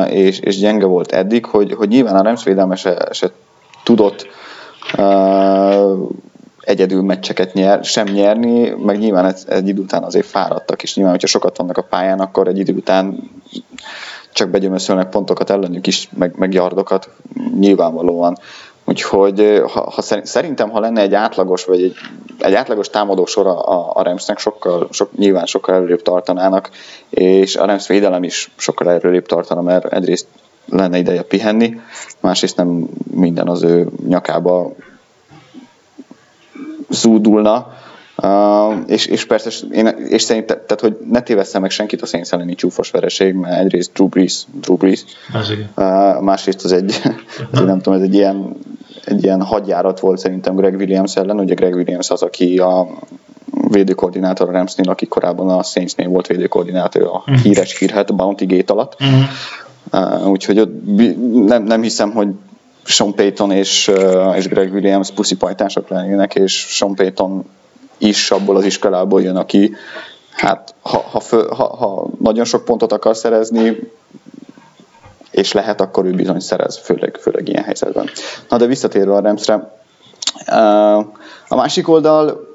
és, és gyenge volt eddig, hogy, hogy nyilván a Rams védelme se, tudott egyedül meccseket nyer, sem nyerni, meg nyilván egy, egy idő után azért fáradtak, és nyilván, hogyha sokat vannak a pályán, akkor egy idő után csak begyömöszölnek pontokat ellenük is, meg, meg yardokat, nyilvánvalóan. Úgyhogy ha, ha szerintem, ha lenne egy átlagos, vagy egy, egy átlagos támadó sor a, a Ramsnek, sokkal, sok, nyilván sokkal előrébb tartanának, és a Rams védelem is sokkal előrébb tartana, mert egyrészt lenne ideje pihenni, másrészt nem minden az ő nyakába zúdulna, Uh, és, és persze, én, és szerintem, tehát, hogy ne tévesszem meg senkit a Saints elleni csúfos vereség, mert egyrészt Drew Brees, Drew Brees uh, másrészt az egy, az nem tudom, ez egy ilyen, egy ilyen hadjárat volt szerintem Greg Williams ellen, ugye Greg Williams az, aki a védőkoordinátor a Ramsnél, aki korábban a Saintsnél volt védőkoordinátor a uh-huh. híres hírhet Bounty Gate alatt. Uh-huh. Uh, úgyhogy ott nem, nem hiszem, hogy Sean Payton és, és Greg Williams puszipajtások lennének, és Sean Payton is abból az iskolából jön, aki hát ha, ha, fő, ha, ha nagyon sok pontot akar szerezni, és lehet, akkor ő bizony szerez, főleg, főleg ilyen helyzetben. Na de visszatérve a Remszre, a másik oldal,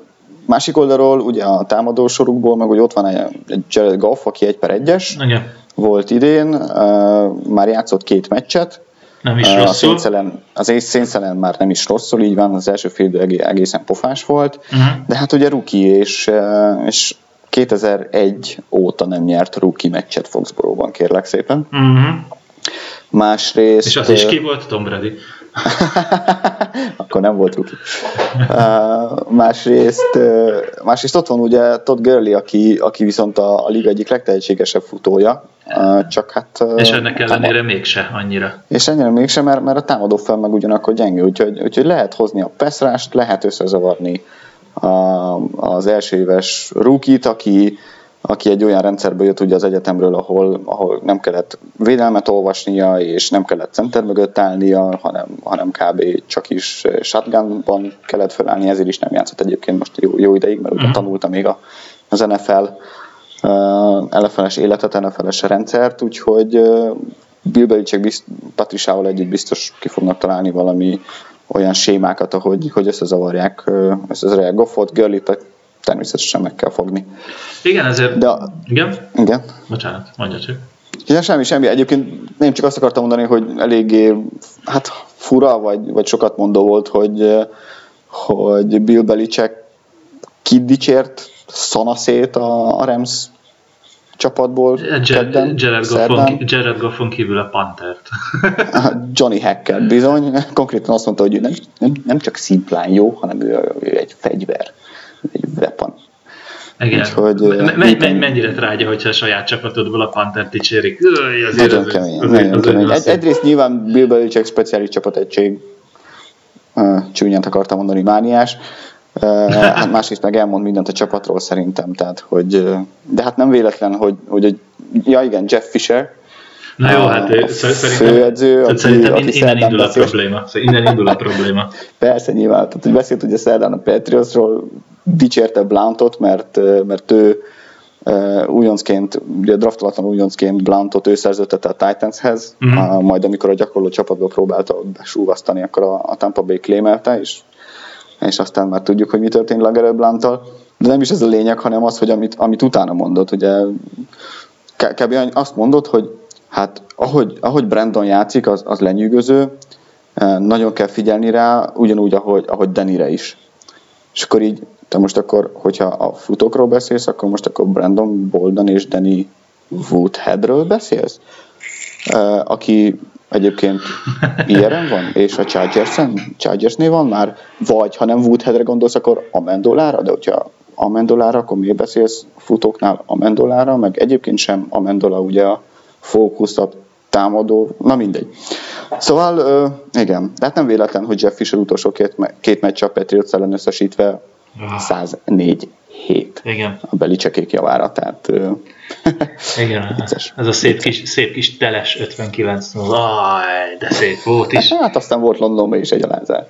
másik oldalról ugye a támadó sorukból, meg hogy ott van egy Jared Goff, aki egy per egyes, Igen volt idén, már játszott két meccset, nem is rosszul. Az Szénszelen már nem is rosszul, így van, az első fél egészen pofás volt, uh-huh. de hát ugye ruki, és, és 2001 óta nem nyert ruki meccset Foxborough-ban, kérlek szépen. Uh-huh. Másrészt... És az is ki volt Tom Brady? Akkor nem volt ruki. Uh, másrészt, uh, másrészt ott van ugye Todd Gurley, aki, aki viszont a, a liga egyik legtehetségesebb futója, uh, csak hát... Uh, és ennek ellenére támad... mégse annyira. És ennyire mégse, mert, mert a támadó fel meg ugyanakkor gyenge, úgyhogy, úgyhogy lehet hozni a peszrást, lehet összezavarni a, az első éves rukit, aki, aki egy olyan rendszerből jött ugye az egyetemről, ahol, ahol nem kellett védelmet olvasnia, és nem kellett center mögött állnia, hanem, hanem kb. csak is shotgunban kellett felállni, ezért is nem játszott egyébként most jó, jó ideig, mert ugye mhm. tanulta még a, az NFL uh, NFL-es életet, NFL-es rendszert, úgyhogy uh, Bill Belichick bizt, Patrisával együtt biztos ki fognak találni valami olyan sémákat, ahogy, hogy összezavarják, összezavarják Goffot, Görlit természetesen meg kell fogni. Igen, ezért... De a... Igen? Igen. Bocsánat, mondja csak. Ja, semmi, semmi. Egyébként nem csak azt akartam mondani, hogy eléggé hát fura, vagy, vagy sokat mondó volt, hogy, hogy Bill Belichick kidicsért szanaszét a, a Rams csapatból kedden, Jared, Goffon, Jared Goffon kívül a Pantert. Johnny Hacker bizony, konkrétan azt mondta, hogy ő nem, nem, nem csak szimplán jó, hanem ő, ő egy fegyver, egy weapon. Igen. Úgyhogy, me- me- me- mennyire trágya, hogyha a saját csapatodból a Panther dicsérik. Nagyon kemény. nagyon kemény. Egy, egyrészt nyilván Bill Belichick speciális csapategység, csúnyát akartam mondani, mániás, hát másrészt meg elmond mindent a csapatról szerintem, tehát hogy, de hát nem véletlen, hogy, hogy, hogy ja igen, Jeff Fisher, Na jó, hát a szerintem, főedző, aki, szerintem aki innen indul a probléma. Szóval innen indul a probléma. Persze, nyilván. Tehát, hogy beszélt ugye szerdán a Patriotsról, dicsérte Blount-ot, mert, mert ő újoncként, ugye draftolatlan újoncként Blount-ot ő szerződtette a Titanshez, uh-huh. uh, majd amikor a gyakorló csapatba próbálta besúvasztani, akkor a, a Tampa Bay claimelte, és, és aztán már tudjuk, hogy mi történt Lagerő blount De nem is ez a lényeg, hanem az, hogy amit, amit utána mondott, ugye kb. azt mondott, hogy hát ahogy, ahogy Brandon játszik, az, az lenyűgöző, nagyon kell figyelni rá, ugyanúgy, ahogy, ahogy Denire is. És akkor így te most akkor, hogyha a futókról beszélsz, akkor most akkor Brandon Bolden és Danny Woodheadről beszélsz? Aki egyébként ilyen van, és a Chargers-en, Chargersnél van már, vagy ha nem Woodheadre gondolsz, akkor Amendolára, de hogyha Amendolára, akkor miért beszélsz futóknál Amendolára, meg egyébként sem Amendola ugye a fókuszat támadó, na mindegy. Szóval, uh, igen, de hát nem véletlen, hogy Jeff Fisher utolsó két, két meccs a Patriots ellen összesítve 104 hét Igen. a belicsekék javára, tehát Igen, vicces. ez a szép kis, szép kis teles 59 Aj, de szép volt is. Hát aztán volt Londonban is egy alázár.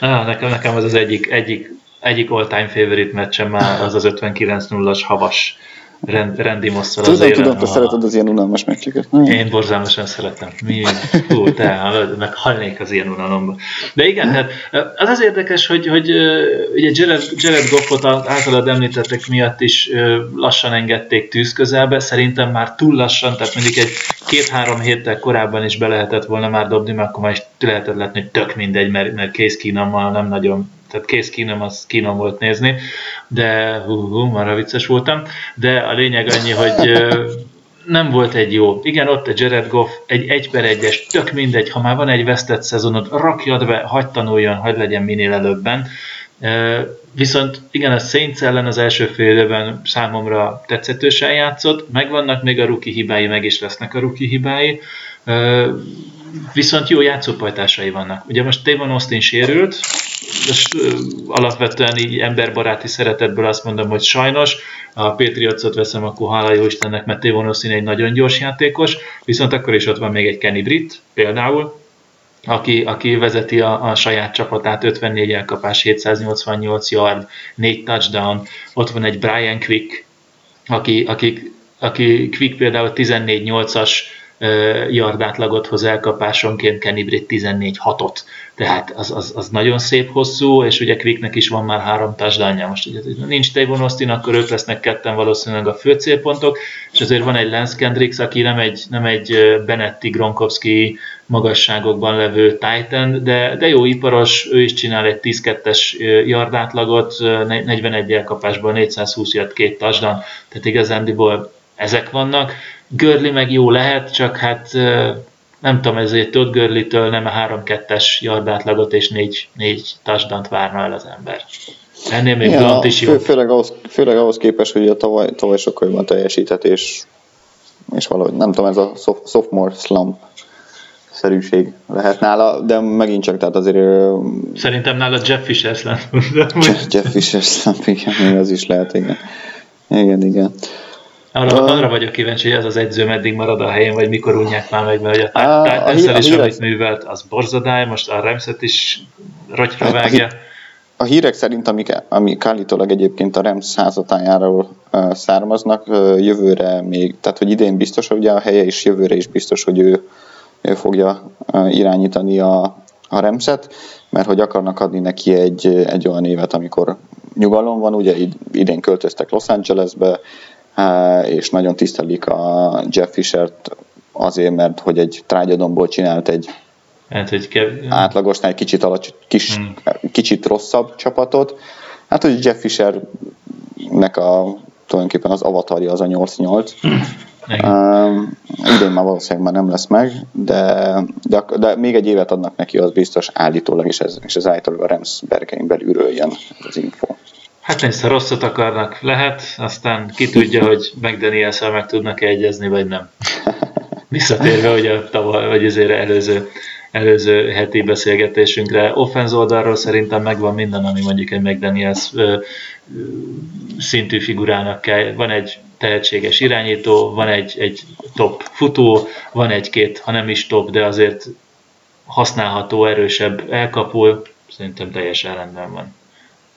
Ah, nekem, nekem az az egyik, egyik, egyik all-time favorite meccsem már az az 59-0-as havas Rend, Randy Mosszal Tudom, azért, tudom, te szereted az ilyen unalmas meccseket. Én borzalmasan szeretem. Mi, hú, te, meg hallnék az ilyen unalomba. De igen, hát az az érdekes, hogy, hogy ugye Jared, Jared Goffot általad említettek miatt is lassan engedték tűz közelbe, szerintem már túl lassan, tehát mondjuk egy két-három héttel korábban is be lehetett volna már dobni, mert akkor már is lehetett látni, hogy tök mindegy, mert, mert Case Keenummal nem nagyon tehát kész kínom, az kínom volt nézni, de hú, hú marra vicces voltam, de a lényeg annyi, hogy nem volt egy jó. Igen, ott egy Jared Goff, egy 1 per 1 tök mindegy, ha már van egy vesztett szezonod, rakjad be, hagyd tanuljon, hagyd legyen minél előbben. Viszont igen, a Saints ellen az első fél időben számomra tetszetősen játszott, megvannak még a ruki hibái, meg is lesznek a ruki hibái, viszont jó játszópajtásai vannak. Ugye most Tavon Austin sérült, alapvetően így emberbaráti szeretetből azt mondom, hogy sajnos, a Patriotsot veszem, akkor hála jó Istennek, mert Austin egy nagyon gyors játékos, viszont akkor is ott van még egy Kenny Britt, például, aki, aki vezeti a, a saját csapatát, 54 elkapás, 788 yard, 4 touchdown, ott van egy Brian Quick, aki, aki, aki Quick például 14-8-as yard átlagot hoz elkapásonként, Kenny Britt 14-6-ot, tehát az, az, az, nagyon szép hosszú, és ugye Quicknek is van már három touchdownja, most ugye nincs Tavon Austin, akkor ők lesznek ketten valószínűleg a fő célpontok, és azért van egy Lance Kendricks, aki nem egy, nem egy Benetti, Gronkowski magasságokban levő Titan, de, de jó iparos, ő is csinál egy 10-2-es yard átlagot, 41 elkapásból 420 yard, két touchdown, tehát igazándiból ezek vannak. Görli meg jó lehet, csak hát nem tudom, ezért Todd Görli-től nem a 3-2-es yardátlagot és 4, 4 touchdown várna el az ember. Ennél még ja, is jó. Fő, főleg, ahhoz, főleg ahhoz képest, hogy a tavaly, tavaly sokkal jobban teljesített, és, és valahogy nem tudom, ez a sophomore slump szerűség lehet nála, de megint csak, tehát azért... Szerintem nála Jeff Fisher slump. Jeff Fisher slump, igen, az is lehet, igen. Igen, igen. Arra, uh, arra vagyok kíváncsi, hogy az az edző meddig marad a helyén, vagy mikor unják már meg, mert a, a, is, amit művelt, az borzadály, most a Remszet is rogyra vágja. A hírek szerint, amik, amik állítólag egyébként a Rems házatájáról uh, származnak, uh, jövőre még, tehát hogy idén biztos, hogy a helye, és jövőre is biztos, hogy ő, ő fogja uh, irányítani a, a Remszet, mert hogy akarnak adni neki egy, egy olyan évet, amikor nyugalom van, ugye idén költöztek Los Angelesbe, és nagyon tisztelik a Jeff Fisher-t azért, mert hogy egy trágyadomból csinált egy hát, hogy kev... átlagosnál egy kicsit, alacs, kis, hmm. kicsit rosszabb csapatot. Hát, hogy Jeff Fishernek a tulajdonképpen az avatarja az a 8-8. Um, idén már valószínűleg már nem lesz meg, de, de, de még egy évet adnak neki, az biztos állítólag, és ez, és ez állítólag a Rams berkein belülről jön ez az info. Hát ha rosszat akarnak, lehet, aztán ki tudja, hogy mcdaniels meg tudnak -e egyezni, vagy nem. Visszatérve, hogy a tavaly, vagy azért előző, előző heti beszélgetésünkre, offenz oldalról szerintem megvan minden, ami mondjuk egy McDaniels szintű figurának kell. Van egy tehetséges irányító, van egy, egy top futó, van egy-két, ha nem is top, de azért használható, erősebb elkapó, szerintem teljesen rendben van.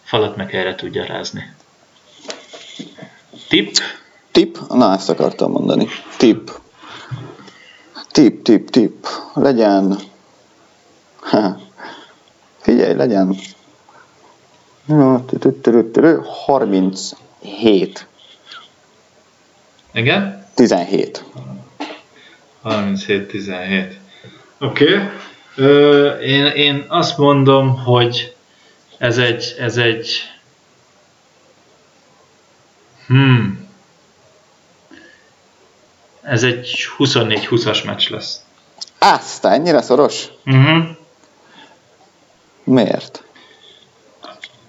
Falat meg erre tudja rázni. Tip? Tip? Na, ezt akartam mondani. Tip. Tip, tip, tip. Legyen... Ha. Figyelj, legyen 37. Igen? 17. 37-17. Oké. Okay. Én, én azt mondom, hogy ez egy, ez egy hmm, ez egy 24-20-as meccs lesz. Azt, ennyire szoros? Uh-huh. Miért?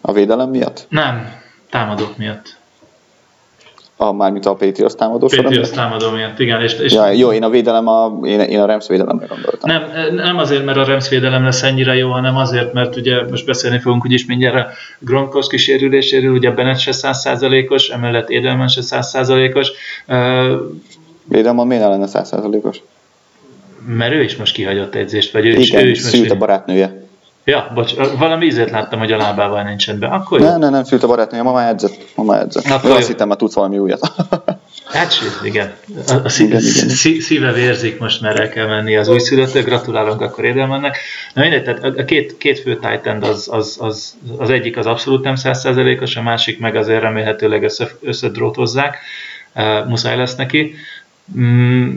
A védelem miatt? Nem, támadók miatt. A, mármint a Patriots támadó Patriots támadó miatt, igen. És, és ja, jó, én a védelem, a, én, én a Rams védelemre gondoltam. Nem, nem azért, mert a Rams védelem lesz ennyire jó, hanem azért, mert ugye most beszélni fogunk úgyis mindjárt a Gronkowski sérüléséről, ugye Bennett se százszázalékos, emellett Edelman se százszázalékos. Védelman miért ne lenne százszázalékos? Mert ő is most kihagyott edzést, vagy ő Igen, is, ő is most... a barátnője. Ja, bocs, valami ízét láttam, hogy a lábával nincs rendben. Akkor. Nem, nem, nem, fült a barátnője, ma már edzett. Ma már edzett. Akkor azt hittem, már tudsz valami újat. hát igen. A, a szí- igen, igen. Szí- szíve vérzik most, mert el kell menni az újszülöttől. Gratulálunk akkor Édelmennek. Na mindegy, tehát a két, két fő titan az, az, az, az, egyik az abszolút nem százszerzelékos, a másik meg azért remélhetőleg össze, összedrótozzák. Uh, muszáj lesz neki. Mm,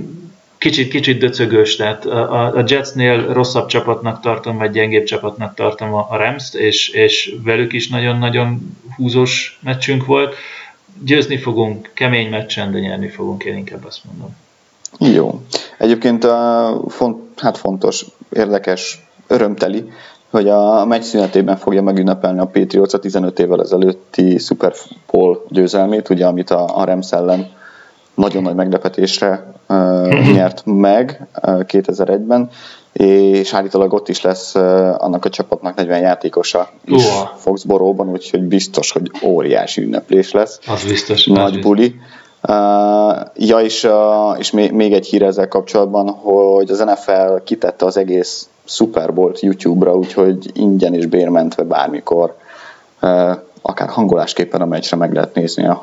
kicsit, kicsit döcögös, tehát a, a Jetsnél rosszabb csapatnak tartom, vagy gyengébb csapatnak tartom a, a Rams-t, és, és velük is nagyon-nagyon húzós meccsünk volt. Győzni fogunk, kemény meccsen, de nyerni fogunk, én inkább azt mondom. Jó. Egyébként uh, font, hát fontos, érdekes, örömteli, hogy a meccs szünetében fogja megünnepelni a Patriots a 15 évvel ezelőtti Super Bowl győzelmét, ugye, amit a, a Rams ellen nagyon nagy meglepetésre nyert meg uh, 2001-ben, és állítólag ott is lesz annak a csapatnak 40 játékosa is uh. Foxboróban, úgyhogy biztos, hogy óriási ünneplés lesz. Az biztos. Nagy az buli. Ja, és, és még, egy hír ezzel kapcsolatban, hogy az NFL kitette az egész Super Bowl-t YouTube-ra, úgyhogy ingyen és bérmentve bármikor, akár hangolásképpen a meccsre meg lehet nézni a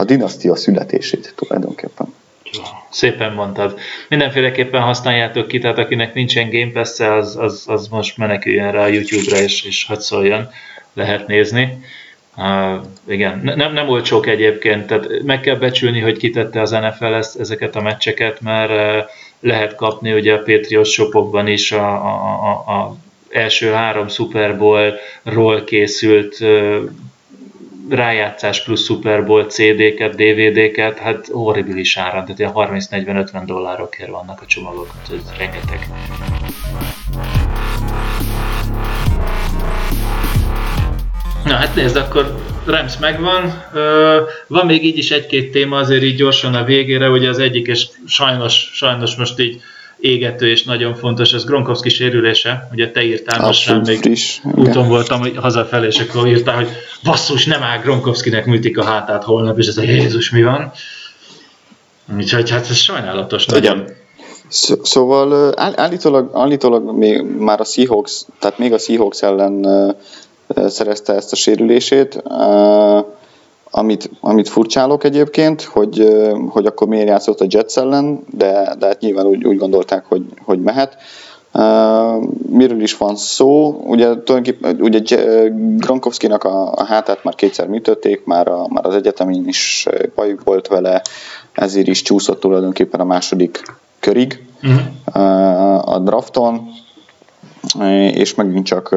a dinasztia születését tulajdonképpen. Szépen mondtad. Mindenféleképpen használjátok ki, tehát akinek nincsen Game pass az, az, az most meneküljön rá a YouTube-ra, és, és hadd szóljon, lehet nézni. Uh, igen, nem, nem volt sok egyébként, tehát meg kell becsülni, hogy kitette az NFL ezt, ezeket a meccseket, mert uh, lehet kapni ugye a Patriots shopokban is a, a, a, a első három Super Bowl-ról készült rájátszás plusz Super Bowl CD-ket, DVD-ket, hát horribilis áron, tehát ilyen 30-40-50 dollárokért vannak a csomagok, ez rengeteg. Na hát nézd, akkor Rams megvan. Van még így is egy-két téma azért így gyorsan a végére, ugye az egyik, és sajnos, sajnos most így égető és nagyon fontos, ez Gronkowski sérülése, ugye te írtál most rám, még friss. úton okay. voltam hazafelé, és akkor írtál, hogy basszus, nem áll Gronkowskinek műtik a hátát holnap, és ez a Jézus mi van? Úgyhogy hát ez sajnálatos nagyon. Szóval állítólag, állítólag még már a Seahawks, tehát még a Seahawks ellen szerezte ezt a sérülését amit, amit furcsálok egyébként, hogy, hogy akkor miért játszott a Jets ellen, de, de hát nyilván úgy, úgy gondolták, hogy, hogy mehet. miről is van szó? Ugye tulajdonképpen ugye Gronkowski-nak a, a hátát már kétszer műtötték, már, a, már az egyetemin is bajuk volt vele, ezért is csúszott tulajdonképpen a második körig uh-huh. a drafton, és megint csak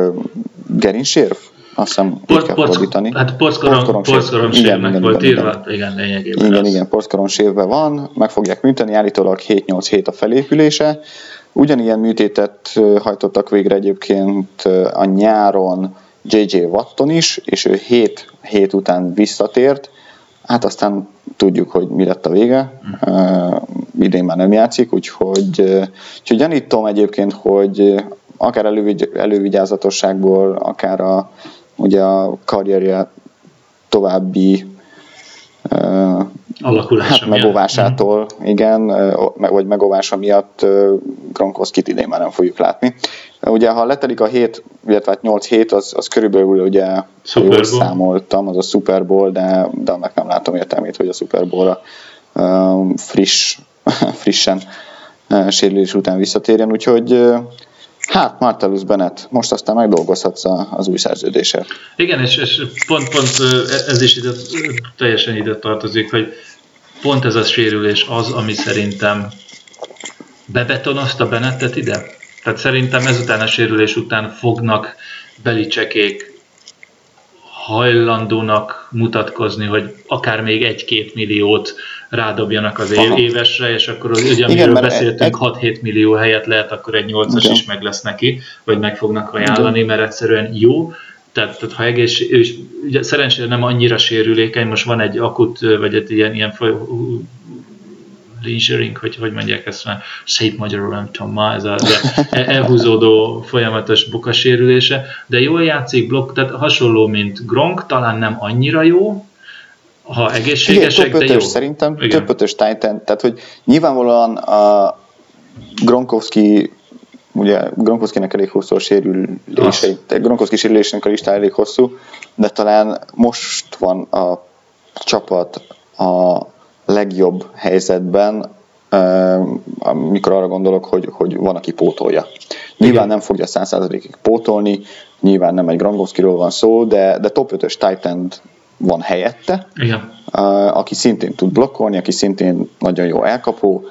gerinsérv, azt hiszem így kell fordítani. Hát porckoron, porckoron igen, igen, volt igen, írva, igen, igen, lényegében. Igen, igen, porckoron sérve van, meg fogják műteni, állítólag 7-8 hét a felépülése. Ugyanilyen műtétet hajtottak végre egyébként a nyáron J.J. Watton is, és ő 7 hét után visszatért, hát aztán tudjuk, hogy mi lett a vége. Uh, idén már nem játszik, úgyhogy, úgyhogy gyanítom egyébként, hogy akár elővigy, elővigyázatosságból, akár a, ugye a karrierje további alakulása hát megóvásától, miatt. igen, vagy megóvása miatt Gronkowski-t idén már nem fogjuk látni. Ugye, ha letelik a 7, illetve 8 hát hét, az, az körülbelül ugye jól számoltam, az a Super Bowl, de, de annak nem látom értelmét, hogy a Super Bowl-ra uh, friss, frissen sérülés után visszatérjen, úgyhogy Hát, Martellus Bennett, most aztán megdolgozhatsz az új szerződéssel. Igen, és, és pont, pont ez is ide, teljesen ide tartozik, hogy pont ez a sérülés az, ami szerintem bebetonozta Bennettet ide. Tehát szerintem ezután a sérülés után fognak belicsekék hajlandónak mutatkozni, hogy akár még egy-két milliót rádobjanak az Aha. évesre, és akkor ugye, amiről Igen, beszéltünk, egy... 6-7 millió helyet lehet, akkor egy 8-as is meg lesz neki, vagy meg fognak ajánlani, mert egyszerűen jó. Tehát, tehát ha egész, és ugye szerencsére nem annyira sérülékeny, most van egy akut, vagy egy ilyen, ilyen leisuring, hogy hogy mondják ezt már, szép magyarul nem tudom ma, ez a elhúzódó folyamatos bukasérülése, de jól játszik blokk, tehát hasonló, mint Gronk, talán nem annyira jó, ha egészségesek, Igen, de jó. Szerintem Igen. több ötös Titan, tehát hogy nyilvánvalóan a Gronkowski ugye Gronkowski-nek elég hosszú a sérülései, Gronkowski sérülésének a listája elég hosszú, de talán most van a csapat a legjobb helyzetben, amikor arra gondolok, hogy, hogy van, aki pótolja. Nyilván Igen. nem fogja 100%-ig pótolni, nyilván nem egy Gronkowskiról van szó, de, de top 5-ös Titan van helyette, Igen. aki szintén tud blokkolni, aki szintén nagyon jó elkapó.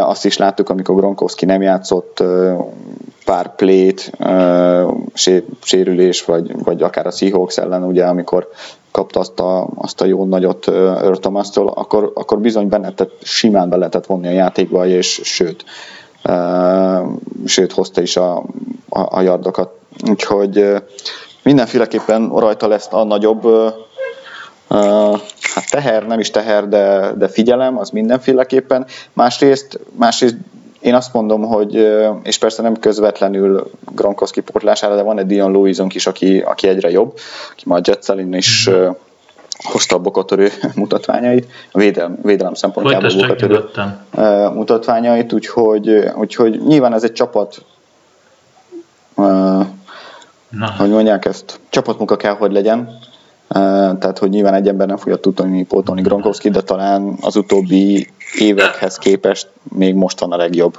Azt is láttuk, amikor Gronkowski nem játszott pár plét, sérülés, vagy, vagy akár a Seahawks ellen, ugye, amikor kapta azt a, azt a jó nagyot Örtomasztól, akkor, akkor bizony bennetett, simán be lehetett vonni a játékba, és sőt, sőt hozta is a, a, a yardokat. Úgyhogy mindenféleképpen rajta lesz a nagyobb hát teher, nem is teher, de, de figyelem, az mindenféleképpen. Másrészt, másrészt én azt mondom, hogy, és persze nem közvetlenül Gronkowski portlására, de van egy Dion Louison is, aki, aki egyre jobb, aki már Jetselin is mm. hozta a bokatörő mutatványait, védelem, védelem szempontjából bokatörő mutatványait, úgyhogy, úgyhogy nyilván ez egy csapat, Na. hogy mondják ezt, csapatmunka kell, hogy legyen, tehát hogy nyilván egy ember nem fogja tudni pótolni Gronkowski, de talán az utóbbi évekhez képest még most van a legjobb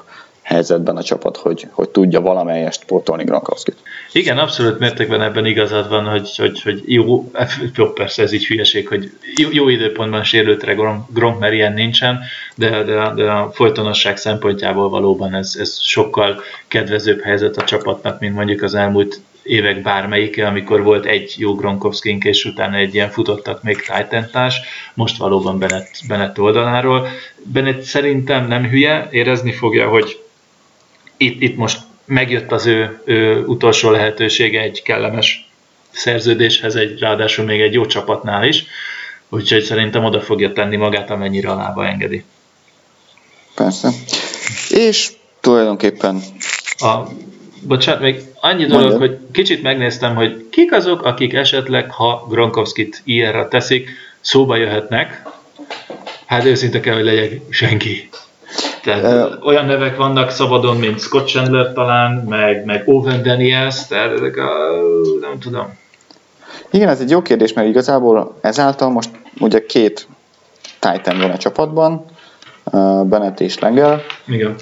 helyzetben a csapat, hogy, hogy tudja valamelyest pótolni Gronkowski-t. Igen, abszolút mértékben ebben igazad van, hogy, hogy, hogy jó, jó, persze ez így hülyeség, hogy jó, jó időpontban sérültre Gronk, mert ilyen nincsen, de, de, de a folytonosság szempontjából valóban ez, ez sokkal kedvezőbb helyzet a csapatnak, mint mondjuk az elmúlt évek bármelyike, amikor volt egy jó Gronkowskink, és utána egy ilyen futottak még Titantás, most valóban Bennett, Bennett oldaláról. Bennett szerintem nem hülye, érezni fogja, hogy itt, itt most megjött az ő, ő utolsó lehetősége egy kellemes szerződéshez, egy, ráadásul még egy jó csapatnál is, úgyhogy szerintem oda fogja tenni magát, amennyire alába engedi. Persze. És tulajdonképpen a bocsánat, még annyi dolog, Mondjad. hogy kicsit megnéztem, hogy kik azok, akik esetleg, ha Gronkowski-t ilyenre teszik, szóba jöhetnek. Hát őszinte kell, hogy legyek senki. Tehát uh, olyan nevek vannak szabadon, mint Scott Chandler talán, meg, meg Owen Daniels, tehát ezek a, nem tudom. Igen, ez egy jó kérdés, mert igazából ezáltal most ugye két Titan van a csapatban, uh, Bennett és Lengel. Igen.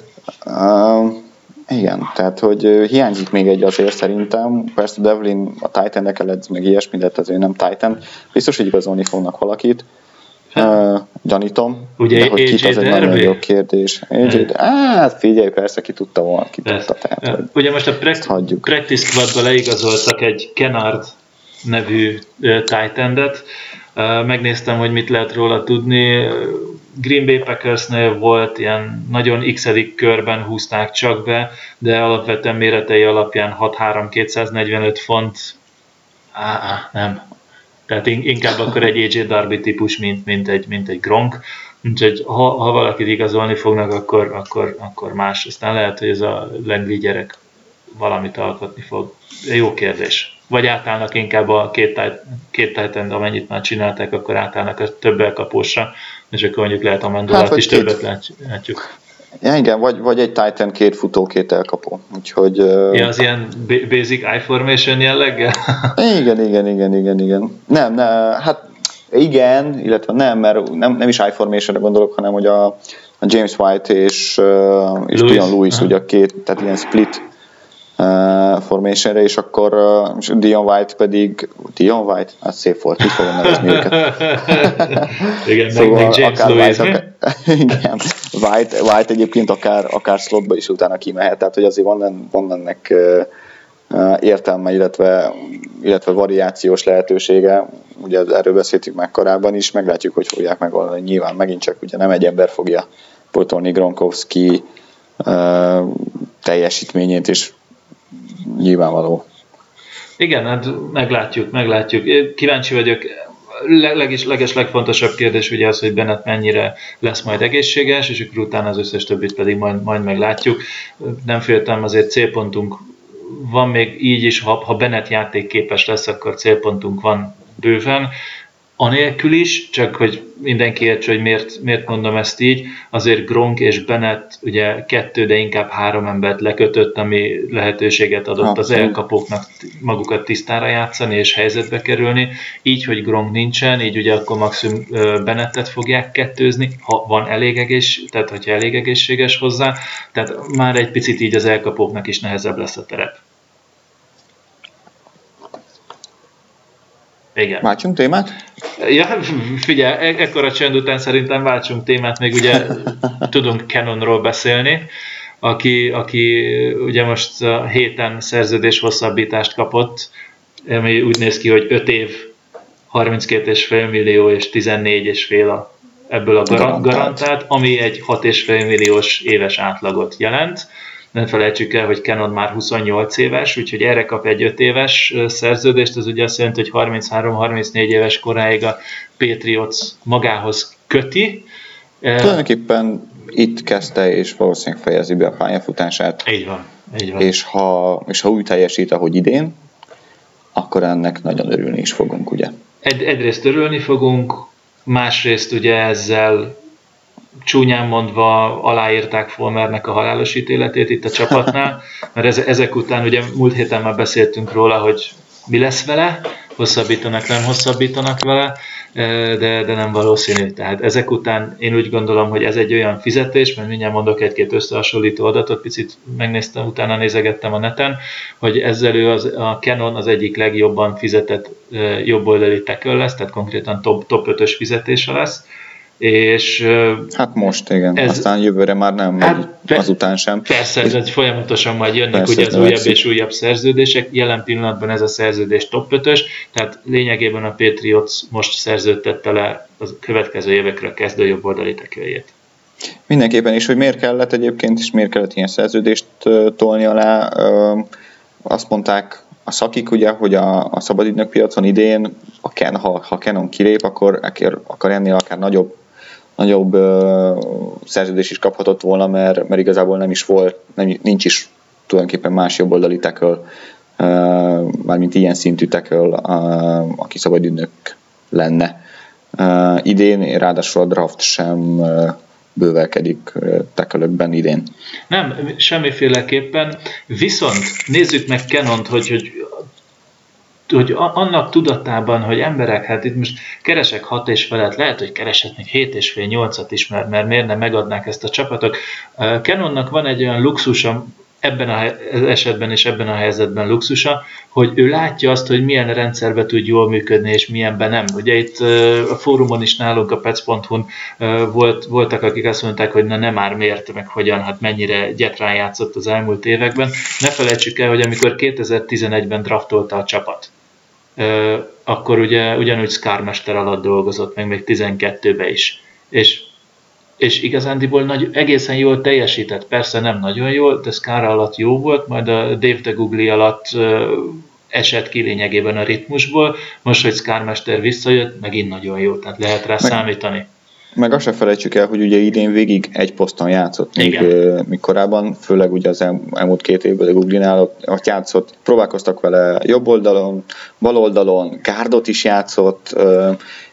Uh, Igen, tehát hogy hiányzik még egy azért szerintem, persze Devlin a titan edz, meg ilyesmi, de azért nem Titan, biztos, hogy igazolni fognak valakit, Uh, gyanítom, Ugye de hogy kit az egy nagyon jó kérdés. AJ, hát. Figyelj, persze ki tudta volna, ki tudta. Tehát, Ugye most a practice, practice squadba leigazoltak egy Kenard nevű uh, Titan-et, uh, megnéztem, hogy mit lehet róla tudni, Green Bay Packersnél volt ilyen nagyon x körben húzták csak be, de alapvetően méretei alapján 6-3 245 font, á, á, nem, tehát inkább akkor egy AJ Darby típus, mint, mint, egy, mint egy Gronk. Úgyhogy ha, ha valakit igazolni fognak, akkor, akkor, akkor más. Aztán lehet, hogy ez a Langley gyerek valamit alkotni fog. Jó kérdés. Vagy átállnak inkább a két, két titan amennyit már csinálták, akkor átállnak a több elkapósra, és akkor mondjuk lehet a Mendolát hát, is két... többet látjuk. Ja, igen, vagy, vagy egy Titan két futó, két elkapó. Úgyhogy... Ja, az ilyen basic I-formation jelleggel? igen, igen, igen, igen, igen. Nem, ne, hát igen, illetve nem, mert nem, nem is I-formation gondolok, hanem hogy a, a James White és, és Lewis. Dion Lewis, ugye a két, tehát ilyen split uh, formationre, és akkor uh, Dion White pedig, Dion White? Hát szép volt, így fogom nevezni őket. igen, szóval meg, meg James Lewis, White, akár, igen, White, White egyébként akár, akár slotba is utána kimehet, tehát hogy azért van, van ennek uh, értelme, illetve, illetve variációs lehetősége. Ugye erről beszéltük már korábban is, meglátjuk, hogy fogják megoldani. Nyilván megint csak ugye nem egy ember fogja potolni Gronkowski uh, teljesítményét, és nyilvánvaló. Igen, hát meglátjuk, meglátjuk. Kíváncsi vagyok. Leges, leges legfontosabb kérdés ugye az, hogy Bennett mennyire lesz majd egészséges, és akkor utána az összes többit pedig majd, majd meglátjuk. Nem féltem, azért célpontunk van még így is, ha, ha Bennett játékképes lesz, akkor célpontunk van bőven anélkül is, csak hogy mindenki értse, hogy miért, miért mondom ezt így, azért Gronk és Bennett ugye kettő, de inkább három embert lekötött, ami lehetőséget adott az elkapóknak magukat tisztára játszani és helyzetbe kerülni. Így, hogy Gronk nincsen, így ugye akkor maximum Bennettet fogják kettőzni, ha van elég egész, tehát hogyha elég egészséges hozzá, tehát már egy picit így az elkapóknak is nehezebb lesz a terep. Igen. Váltsunk témát? Ja, figyelj, e- ekkora csend után szerintem váltsunk témát, még ugye tudunk Canonról beszélni, aki, aki ugye most a héten szerződés hosszabbítást kapott, ami úgy néz ki, hogy 5 év, 32,5 millió és 14,5 a, ebből a garantált, garantált ami egy 6,5 milliós éves átlagot jelent ne felejtsük el, hogy Canon már 28 éves, úgyhogy erre kap egy 5 éves szerződést, ez ugye azt jelenti, hogy 33-34 éves koráig a Patriots magához köti. Tulajdonképpen itt kezdte, és valószínűleg fejezi be a pályafutását. Így van. Így van. És, ha, és ha úgy teljesít, ahogy idén, akkor ennek nagyon örülni is fogunk, ugye? Egy, egyrészt örülni fogunk, másrészt ugye ezzel csúnyán mondva aláírták Fulmernek a halálos ítéletét itt a csapatnál, mert ezek után ugye múlt héten már beszéltünk róla, hogy mi lesz vele, hosszabbítanak, nem hosszabbítanak vele, de, de nem valószínű. Tehát ezek után én úgy gondolom, hogy ez egy olyan fizetés, mert mindjárt mondok egy-két összehasonlító adatot, picit megnéztem, utána nézegettem a neten, hogy ezzel ő az, a Canon az egyik legjobban fizetett jobboldali tackle lesz, tehát konkrétan top, top 5-ös fizetése lesz, és hát most igen, ez, aztán jövőre már nem, hát, azután sem. Persze, ez folyamatosan majd jönnek persze, ugye az újabb látszik. és újabb szerződések, jelen pillanatban ez a szerződés top 5 tehát lényegében a Patriots most szerződtette le a következő évekre a kezdő jobb oldali teköljét. Mindenképpen is, hogy miért kellett egyébként, és miért kellett ilyen szerződést tolni alá, azt mondták a szakik ugye, hogy a, a szabadidnök piacon idén, a Ken, ha, ha Canon kilép, akkor akar ennél akár nagyobb nagyobb uh, szerződés is kaphatott volna, mert, mert igazából nem is volt, nem, nincs is tulajdonképpen más jobboldali tackle, uh, mármint ilyen szintű tackle, uh, aki szabad ügynök lenne. Uh, idén, ráadásul a draft sem uh, bővelkedik tekölökben idén. Nem, semmiféleképpen. Viszont nézzük meg Kenont, hogy, hogy hogy annak tudatában, hogy emberek, hát itt most keresek hat és felett, lehet, hogy kereshetnek hét és fél, nyolcat is, mert, mert miért nem megadnák ezt a csapatok. Canonnak van egy olyan luxusa, ebben az esetben és ebben a helyzetben luxusa, hogy ő látja azt, hogy milyen rendszerbe tud jól működni, és milyenben nem. Ugye itt a fórumon is nálunk a pec.hu-n volt, voltak, akik azt mondták, hogy na nem már miért, meg hogyan, hát mennyire gyetrán játszott az elmúlt években. Ne felejtsük el, hogy amikor 2011-ben draftolta a csapat, akkor ugye ugyanúgy Scarmester alatt dolgozott, meg még 12-be is. És és igazándiból nagy, egészen jól teljesített. Persze nem nagyon jól, de Scar alatt jó volt, majd a Dave de Googly alatt esett ki lényegében a ritmusból. Most, hogy Scarmester visszajött, megint nagyon jó, tehát lehet rá meg, számítani. Meg azt se felejtsük el, hogy ugye idén végig egy poszton játszott, még, még korábban, főleg ugye az el, elmúlt két évben a Google-nál ott, ott játszott, próbálkoztak vele jobb oldalon, bal oldalon, gárdot is játszott,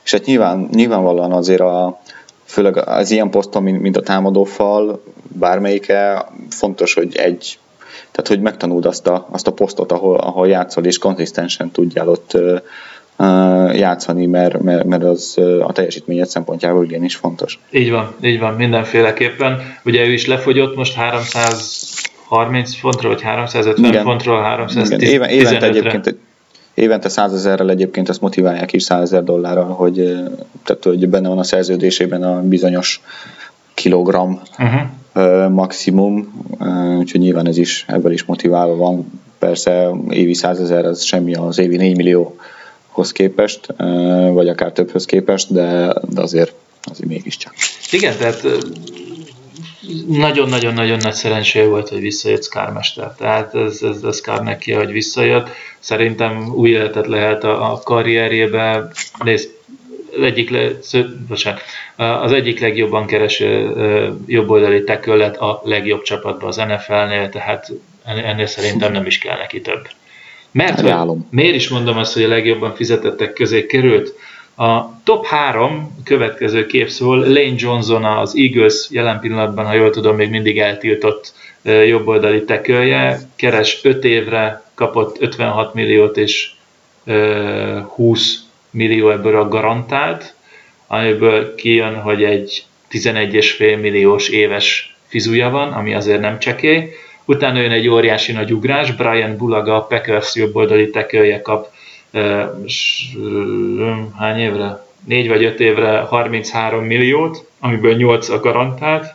és hát nyilván, nyilvánvalóan azért a, főleg az ilyen poszton, mint, mint a támadófal, bármelyike, fontos, hogy egy, tehát hogy megtanuld azt a, azt a posztot, ahol, ahol játszol, és konzisztensen tudjál ott játszani, mert, mert, mert az a teljesítményed szempontjából igen is fontos. Így van, így van, mindenféleképpen. Ugye ő is lefogyott most 330 fontról, vagy 350 igen. fontról 315 igen. Éven, évente egyébként Évente 100 ezerrel egyébként ezt motiválják is 100 ezer dollárral, hogy, tehát, hogy benne van a szerződésében a bizonyos kilogramm uh-huh. maximum, úgyhogy nyilván ez is ebből is motiválva van. Persze évi 100 ezer az semmi az évi 4 millióhoz képest, vagy akár többhöz képest, de, de azért, azért mégiscsak. Igen, tehát nagyon-nagyon-nagyon nagy szerencséje volt, hogy visszajött Skármester. Tehát ez, ez, ez kár neki, hogy visszajött. Szerintem új életet lehet a, a karrierjébe. Nézd, egyik le, bocsánat, az egyik legjobban kereső jobboldali tekő lett a legjobb csapatban az NFL-nél, tehát ennél szerintem nem is kell neki több. Mert hogy, miért is mondom azt, hogy a legjobban fizetettek közé került? A top 3 következő kép szól, Lane Johnson az Eagles jelen pillanatban, ha jól tudom, még mindig eltiltott jobboldali tekölje, keres 5 évre, kapott 56 milliót és 20 millió ebből a garantált, amiből kijön, hogy egy 11,5 milliós éves fizúja van, ami azért nem csekély. Utána jön egy óriási nagy ugrás, Brian Bulaga, a Packers jobboldali tekölje kap hány évre? 4 vagy 5 évre 33 milliót, amiből 8 a garantált,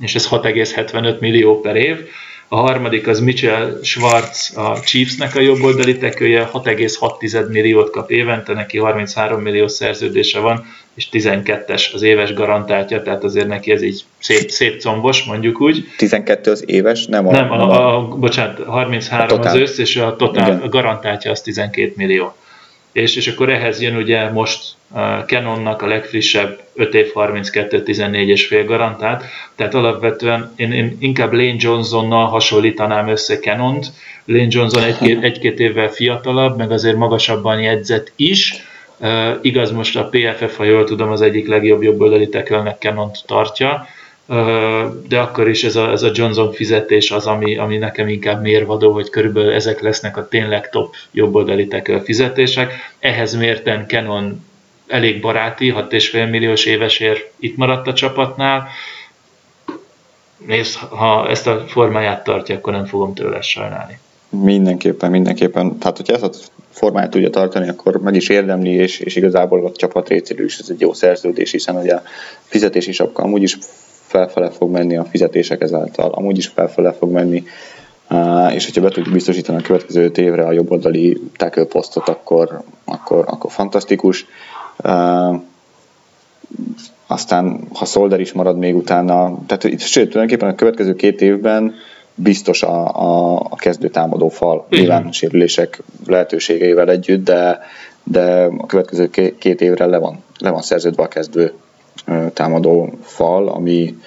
és ez 6,75 millió per év. A harmadik az Mitchell Schwartz, a Chiefsnek a jobboldali tekője, 6,6 milliót kap évente, neki 33 millió szerződése van, és 12-es az éves garantáltja, tehát azért neki ez így szép, szép combos, mondjuk úgy. 12 az éves, nem a... Nem, a, a, a bocsánat, 33 a az össz, és a totál a garantáltja az 12 millió. És, és akkor ehhez jön ugye most a Canonnak a legfrissebb 5 év 32 14 és fél garantált, tehát alapvetően én, én inkább Lane Johnsonnal hasonlítanám össze Canont. Lane Johnson egy-két, egy-két évvel fiatalabb, meg azért magasabban jegyzett is, Uh, igaz, most a PFF, ha jól tudom, az egyik legjobb jobboldali tekölnek Canont tartja, de akkor is ez a, ez a Johnson fizetés az, ami, ami nekem inkább mérvadó, hogy körülbelül ezek lesznek a tényleg top jobboldali fizetések. Ehhez mérten Canon elég baráti, 6,5 milliós évesért itt maradt a csapatnál. Nézd, ha ezt a formáját tartja, akkor nem fogom tőle sajnálni. Mindenképpen, mindenképpen. Tehát, hogyha ezt a formáját tudja tartani, akkor meg is érdemli, és, és igazából a csapat részéről is ez egy jó szerződés, hiszen ugye a fizetési sapka amúgy is felfele fog menni a fizetések ezáltal, amúgy is felfele fog menni, és hogyha be tudjuk biztosítani a következő 5 évre a jobboldali tackle posztot, akkor, akkor, akkor fantasztikus. Aztán, ha Solder is marad még utána, tehát sőt, tulajdonképpen a következő két évben biztos a, a, a kezdő támadó fal nyilván sérülések lehetőségeivel együtt, de, de a következő két évre le van, le van szerződve a kezdő támadó fal, ami,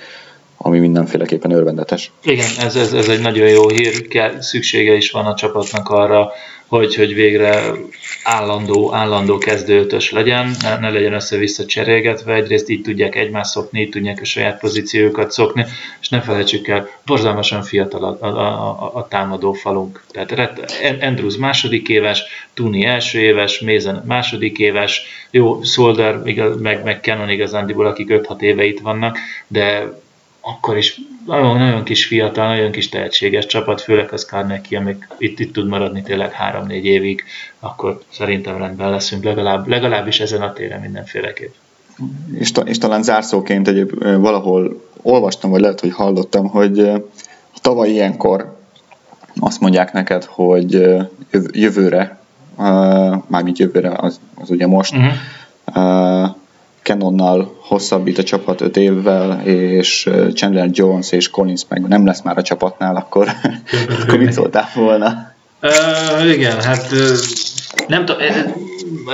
ami mindenféleképpen örvendetes. Igen, ez, ez, ez egy nagyon jó hír, szüksége is van a csapatnak arra, hogy, hogy végre állandó, állandó kezdőötös legyen, ne, ne legyen össze-vissza cserélgetve, egyrészt így tudják egymást szokni, így tudják a saját pozíciókat szokni, és ne felejtsük el, borzalmasan fiatal a, a, a, a támadó falunk. Tehát Andrews második éves, Tuni első éves, Mézen második éves, jó, Solder, meg, meg Canon igazándiból, akik 5-6 éve itt vannak, de akkor is nagyon, nagyon kis fiatal, nagyon kis tehetséges csapat, főleg az Carnegie, amik itt, itt tud maradni tényleg 3-4 évig, akkor szerintem rendben leszünk, legalább, legalábbis ezen a téren mindenféleképp. És, ta, és talán zárszóként egyéb valahol olvastam, vagy lehet, hogy hallottam, hogy tavaly ilyenkor azt mondják neked, hogy jövőre, mármint jövőre, az, az ugye most, uh-huh. Canonnal hosszabbít a csapat 5 évvel, és Chandler Jones és Collins meg nem lesz már a csapatnál, akkor, akkor mit szóltál volna? Uh, igen, hát uh, nem tudom,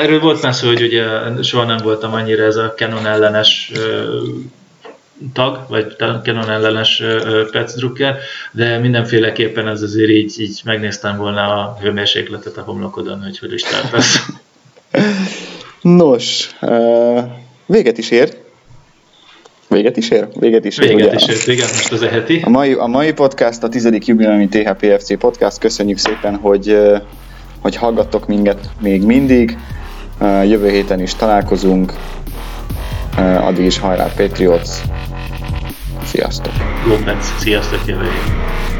erről volt már szó, hogy ugye soha nem voltam annyira ez a Canon ellenes uh, tag, vagy Canon ellenes Pets Drucker, de mindenféleképpen ez azért így, így megnéztem volna a hőmérsékletet a homlokodon, hogy hogy is tartasz. Nos, véget is ért. Véget is ér? Véget is ér. Véget is ért, igen, most az eheti. A mai, a mai podcast, a tizedik jubileumi THPFC podcast. Köszönjük szépen, hogy, hogy hallgattok minket még mindig. Jövő héten is találkozunk. Addig is hajrá Patriots! Sziasztok! Lopez, sziasztok jövő héten!